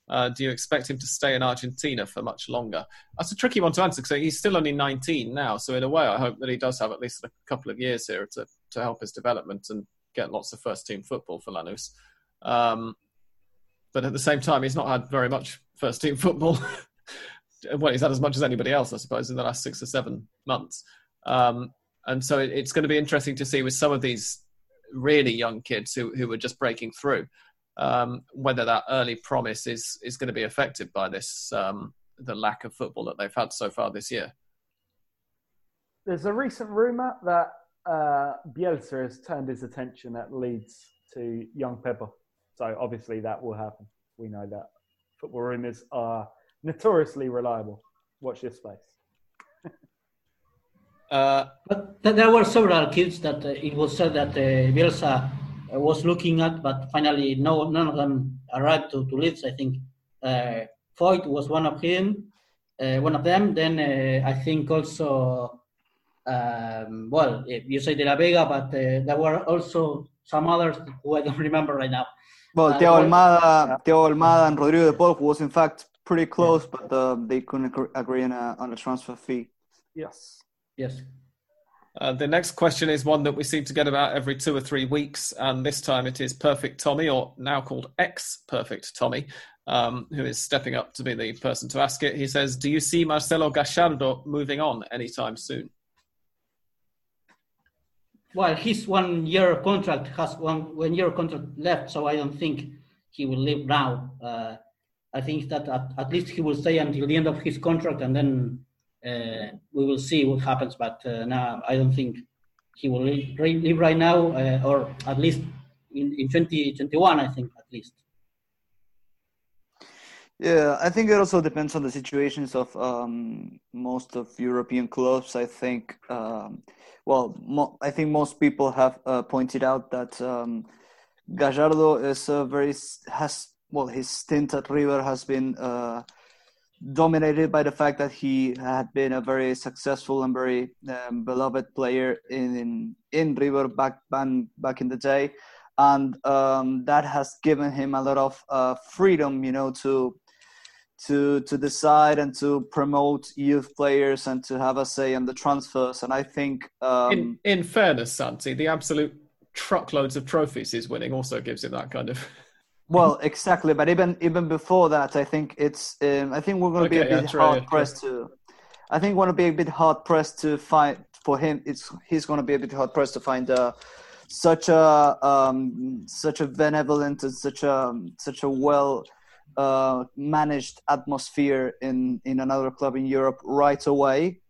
Uh, do you expect him to stay in Argentina for much longer?" That's a tricky one to answer because he's still only 19 now. So in a way, I hope that he does have at least a couple of years here to to help his development and get lots of first team football for Lanús. Um, but at the same time, he's not had very much first team football. well, he's had as much as anybody else, I suppose, in the last six or seven months. Um, and so it, it's going to be interesting to see with some of these really young kids who, who are just breaking through um, whether that early promise is is going to be affected by this um, the lack of football that they've had so far this year. There's a recent rumor that uh, Bielsa has turned his attention at Leeds to young Pepo. So obviously that will happen. We know that football rumors are notoriously reliable. Watch this space. uh, but there were several kids that uh, it was said that uh, Bielsa was looking at, but finally no none of them arrived to, to Leeds. I think uh, Foyth was one of him, uh, one of them. Then uh, I think also, um, well, you say De La Vega, but uh, there were also some others who I don't remember right now. Well, uh, Thiago Almada, Thiago Almada, and Rodrigo de Paul, who was in fact pretty close, yeah. but they couldn't agree on a, on a transfer fee. Yes. Yes. Uh, the next question is one that we seem to get about every two or three weeks, and this time it is Perfect Tommy, or now called Ex Perfect Tommy, um, who is stepping up to be the person to ask it. He says, "Do you see Marcelo Gallardo moving on anytime soon?" Well, his one-year contract has one one-year contract left, so I don't think he will leave now. Uh, I think that at, at least he will stay until the end of his contract, and then uh, we will see what happens. But uh, now I don't think he will leave right now, uh, or at least in, in 2021, I think at least. Yeah, I think it also depends on the situations of um, most of European clubs. I think, um, well, mo- I think most people have uh, pointed out that um, Gallardo is a very has well his stint at River has been uh, dominated by the fact that he had been a very successful and very um, beloved player in, in, in River back back in the day, and um, that has given him a lot of uh, freedom, you know, to to to decide and to promote youth players and to have a say on the transfers. And I think, um, in, in fairness, Santi, the absolute truckloads of trophies he's winning also gives him that kind of well, exactly. But even even before that, I think it's. Um, I think we're going to okay, be a bit yeah, hard pressed to. I think we're going to be a bit hard pressed to find for him. It's he's going to be a bit hard pressed to find uh, such a um, such a benevolent and such a such a well uh, managed atmosphere in in another club in Europe right away,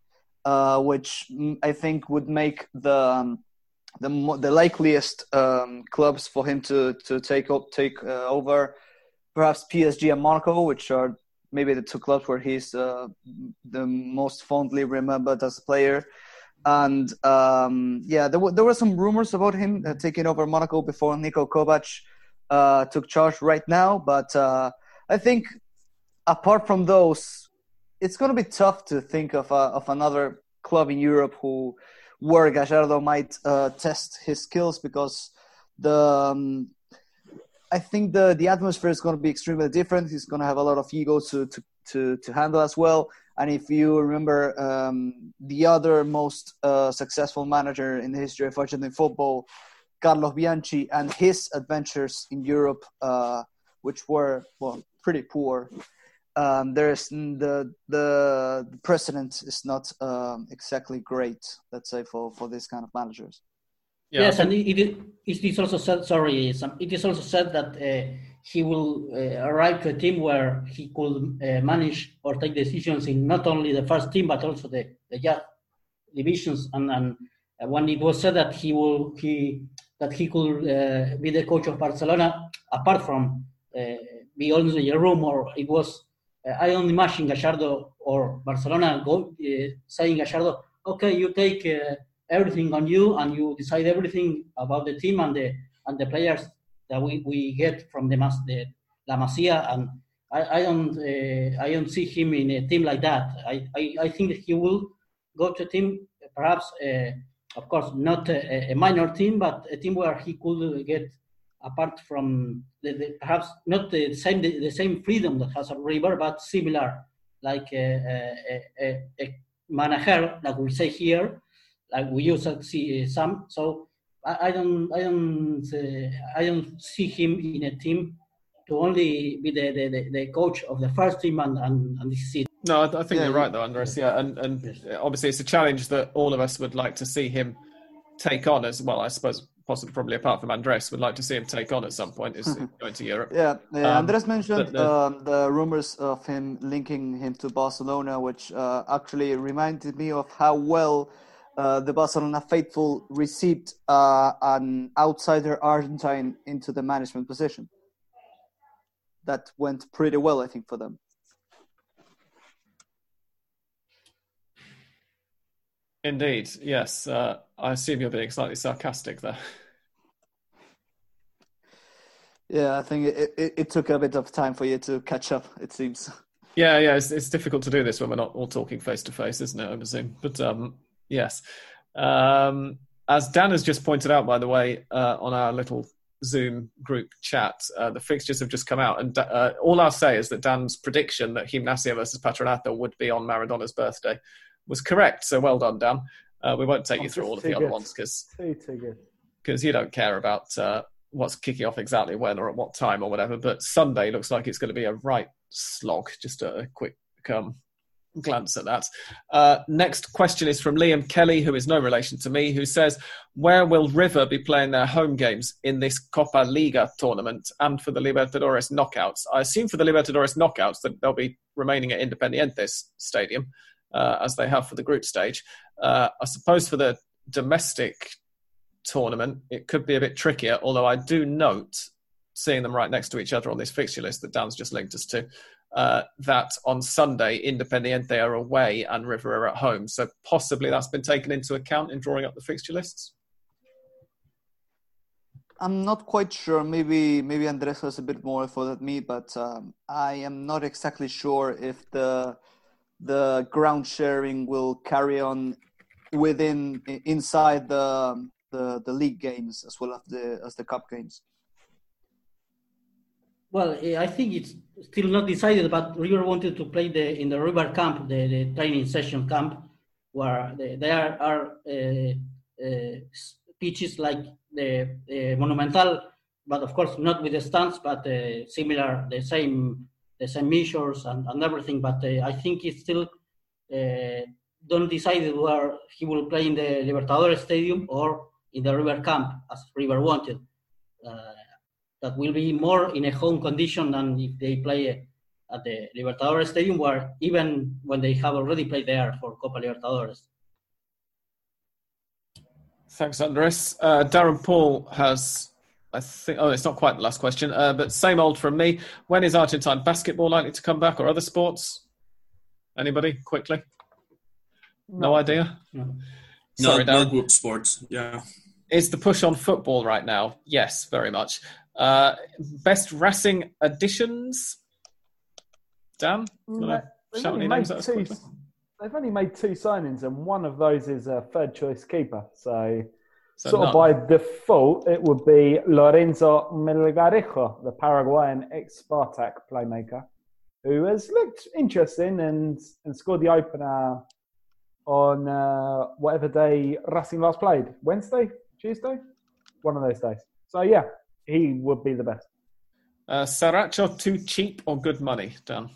uh, which I think would make the um, the the likeliest um, clubs for him to to take up take uh, over, perhaps PSG and Monaco, which are maybe the two clubs where he's uh, the most fondly remembered as a player. And um, yeah, there were there were some rumors about him uh, taking over Monaco before Niko Kovac uh, took charge right now. But uh, I think apart from those, it's going to be tough to think of uh, of another club in Europe who where Gallardo might uh, test his skills because the um, I think the the atmosphere is going to be extremely different. He's going to have a lot of ego to to to, to handle as well. And if you remember, um, the other most uh, successful manager in the history of Argentine football, Carlos Bianchi, and his adventures in Europe, uh, which were well pretty poor. Um, there's the the precedent is not um, exactly great, let's say, for for this kind of managers. Yeah. Yes, and it, it, it is also said. Sorry, it is also said that uh, he will uh, arrive to a team where he could uh, manage or take decisions in not only the first team but also the the youth divisions. And, and uh, when it was said that he will he that he could uh, be the coach of Barcelona, apart from uh, be only a rumor, it was. I don't imagine Gallardo or Barcelona go, saying Gallardo, okay, you take everything on you and you decide everything about the team and the and the players that we, we get from the, Mas, the La Masia and I, I don't uh, I don't see him in a team like that. I, I, I think he will go to a team perhaps uh, of course not a, a, minor team but a team where he could get apart from the, the perhaps not the same the, the, same freedom that has a river but similar like a, a, a manager like we say here like we used to see some. So I, I don't, I don't, uh, I don't see him in a team to only be the, the, the, coach of the first team and, and, and this season. No, I, I think yeah, you're right though, Andres. Yeah, and and yes. obviously it's a challenge that all of us would like to see him take on as well. I suppose possibly probably apart from Andres, would like to see him take on at some point is going to Europe. Yeah, um, Andres mentioned the, um, the, rumors of him linking him to Barcelona, which uh, actually reminded me of how well uh, the Barcelona faithful received uh, an outsider Argentine into the management position. That went pretty well, I think, for them. Indeed, yes. Uh, I assume you're being slightly sarcastic there. Yeah, I think it, it, it, took a bit of time for you to catch up. It seems. Yeah, yeah, it's, it's difficult to do this when we're not all talking face to face, isn't it? I presume, but um, Yes. Um, as Dan has just pointed out, by the way, uh, on our little Zoom group chat, uh, the fixtures have just come out, and uh, all I'll say is that Dan's prediction that Gimnasia versus Patronato would be on Maradona's birthday was correct. So well done, Dan. Uh, we won't take you through all of the good. other ones because because you don't care about uh, what's kicking off exactly when or at what time or whatever. But Sunday looks like it's going to be a right slog. Just a quick um, glance at that. Uh, next question is from Liam Kelly, who is no relation to me, who says, Where will River be playing their home games in this Copa Liga tournament and for the Libertadores knockouts? I assume for the Libertadores knockouts that they'll be remaining at Independientes Stadium, uh, as they have for the group stage. Uh, I suppose for the domestic tournament, it could be a bit trickier, although I do note, seeing them right next to each other on this fixture list that Dan's just linked us to, uh, that on Sunday, Independiente are away and River are at home. So possibly that's been taken into account in drawing up the fixture lists. I'm not quite sure. Maybe maybe Andres has a bit more info than me, but um, I am not exactly sure if the the ground sharing will carry on within inside the the, the league games as well as the as the cup games. Well, eh, I think it's still not decided, but River wanted to play the in the River Camp, the, the training session camp, where the, there are uh, uh, pitches like the, the, Monumental, but of course not with the stands, but uh, similar, the same the same measures and, and everything. But I think it's still don't decide where he will play in the Libertadores Stadium or in the River Camp as River wanted. Uh, that will be more in a home condition than if they play at the Libertadores Stadium, where even when they have already played there for Copa Libertadores. Thanks, Andres. Uh, Darren Paul has, I think, oh, it's not quite the last question, uh, but same old from me. When is Argentine basketball likely to come back or other sports? Anybody, quickly? No, no idea? No. Sorry, no, no group sports, yeah. Is the push on football right now? Yes, very much. Uh, best Racing additions. Dan, they've, only made two, they've only made two signings, and one of those is a third choice keeper. So, so of by default, it would be Lorenzo Melgarejo, the Paraguayan ex Spartak playmaker. who has looked interesting and, and scored the opener on uh, whatever day Racing last played. Wednesday? Tuesday? One of those days. So, yeah, he would be the best. Uh, Zaracho too cheap or good money, Dan?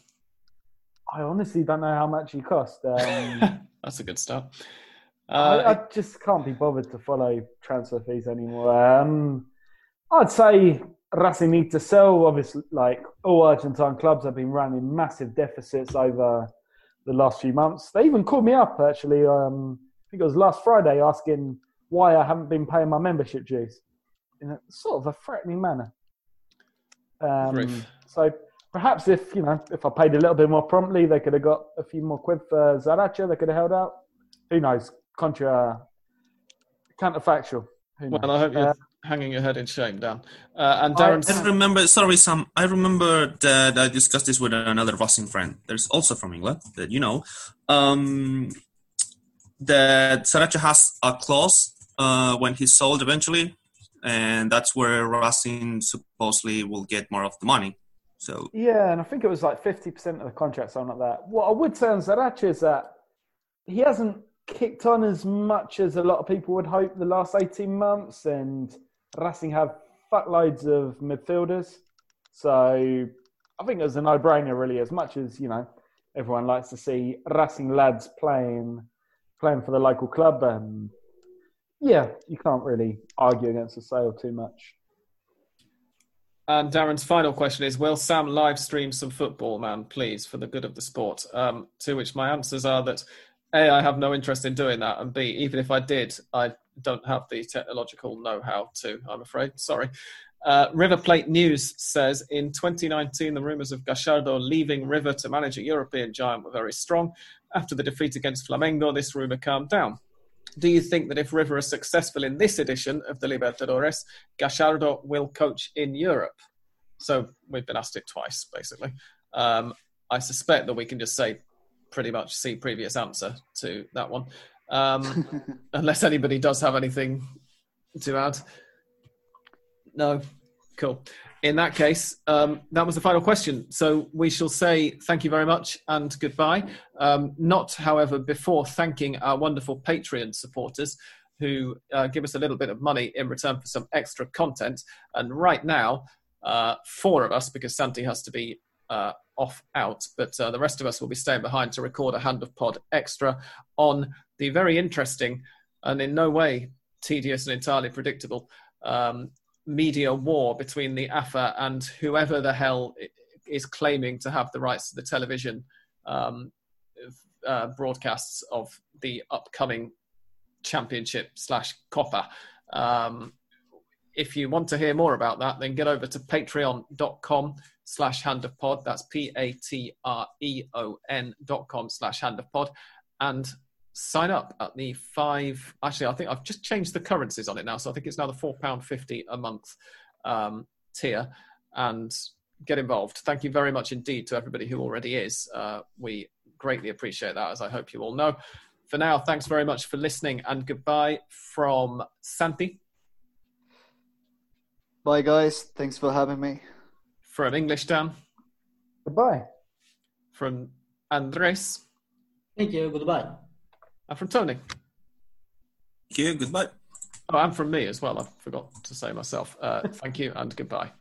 I honestly don't know how much he cost. Um, That's a good start. I, Uh, I just can't be bothered to follow transfer fees anymore. Um, I'd say to sell. Obviously, like all Argentine clubs have been running massive deficits over the last few months. They even called me up actually. Um, I think it was last Friday, asking why I haven't been paying my membership dues in a sort of a threatening manner. Um, so perhaps if you know if I paid a little bit more promptly, they could have got a few more quid for Zaracho. They could have held out. Who knows? Contra counterfactual. Well, I hope you're Uh, hanging your head in shame, Dan. Uh, and Darren, I remember, sorry, Sam. I remember that I discussed this with another Racing friend. There's also from England that you know um, that Zaracho has a clause uh, when he's sold eventually, and that's where Racing supposedly will get more of the money. So Yeah, and I think it was like fifty percent of the contract, something like that. What I would say on Zaracho is that he hasn't kicked on as much as a lot of people would hope the last eighteen months, and Racing have fuckloads of midfielders, so I think it was a no-brainer really. As much as you know, everyone likes to see Racing lads playing playing for the local club, and yeah, you can't really argue against the sale too much. and Darren's final question is: Will Sam live stream some football, man, please, for the good of the sport? Um, to which my answers are that a, I have no interest in doing that, and b, even if I did, I don't have the technological know-how to. I'm afraid. Sorry. Uh, River Plate News says in 2019, the rumours of Gallardo leaving River to manage a European giant were very strong. After the defeat against Flamengo, this rumour calmed down. Do you think that if River are successful in this edition of the Libertadores, Gallardo will coach in Europe? So we've been asked it twice, basically. Um, I suspect that we can just say pretty much see previous answer to that one, um, unless anybody does have anything to add. No, cool. In that case, um, that was the final question. So we shall say thank you very much and goodbye. Um, not, however, before thanking our wonderful Patreon supporters who uh, give us a little bit of money in return for some extra content. And right now, uh, four of us, because Santi has to be uh, off out, but uh, the rest of us will be staying behind to record a Hand of Pod extra on the very interesting and in no way tedious and entirely predictable um, media war between the AFA and whoever the hell is claiming to have the rights to the television um, uh, broadcasts of the upcoming championship slash Copa. Um, if you want to hear more about that, then get over to patreon.com slash hand of pod. That's P A T R E O N dot com slash hand of pod. And sign up at the five. Actually, I think I've just changed the currencies on it now. So I think it's now the £4.50 a month um, tier. And get involved. Thank you very much indeed to everybody who already is. Uh, we greatly appreciate that, as I hope you all know. For now, thanks very much for listening and goodbye from Santi, Bye, guys. Thanks for having me. From English Dan, Goodbye. from Andres, Thank you. Goodbye. and from Tony. thank you. Goodbye. Oh, and from me as well. I forgot to say myself. Uh, thank you and goodbye.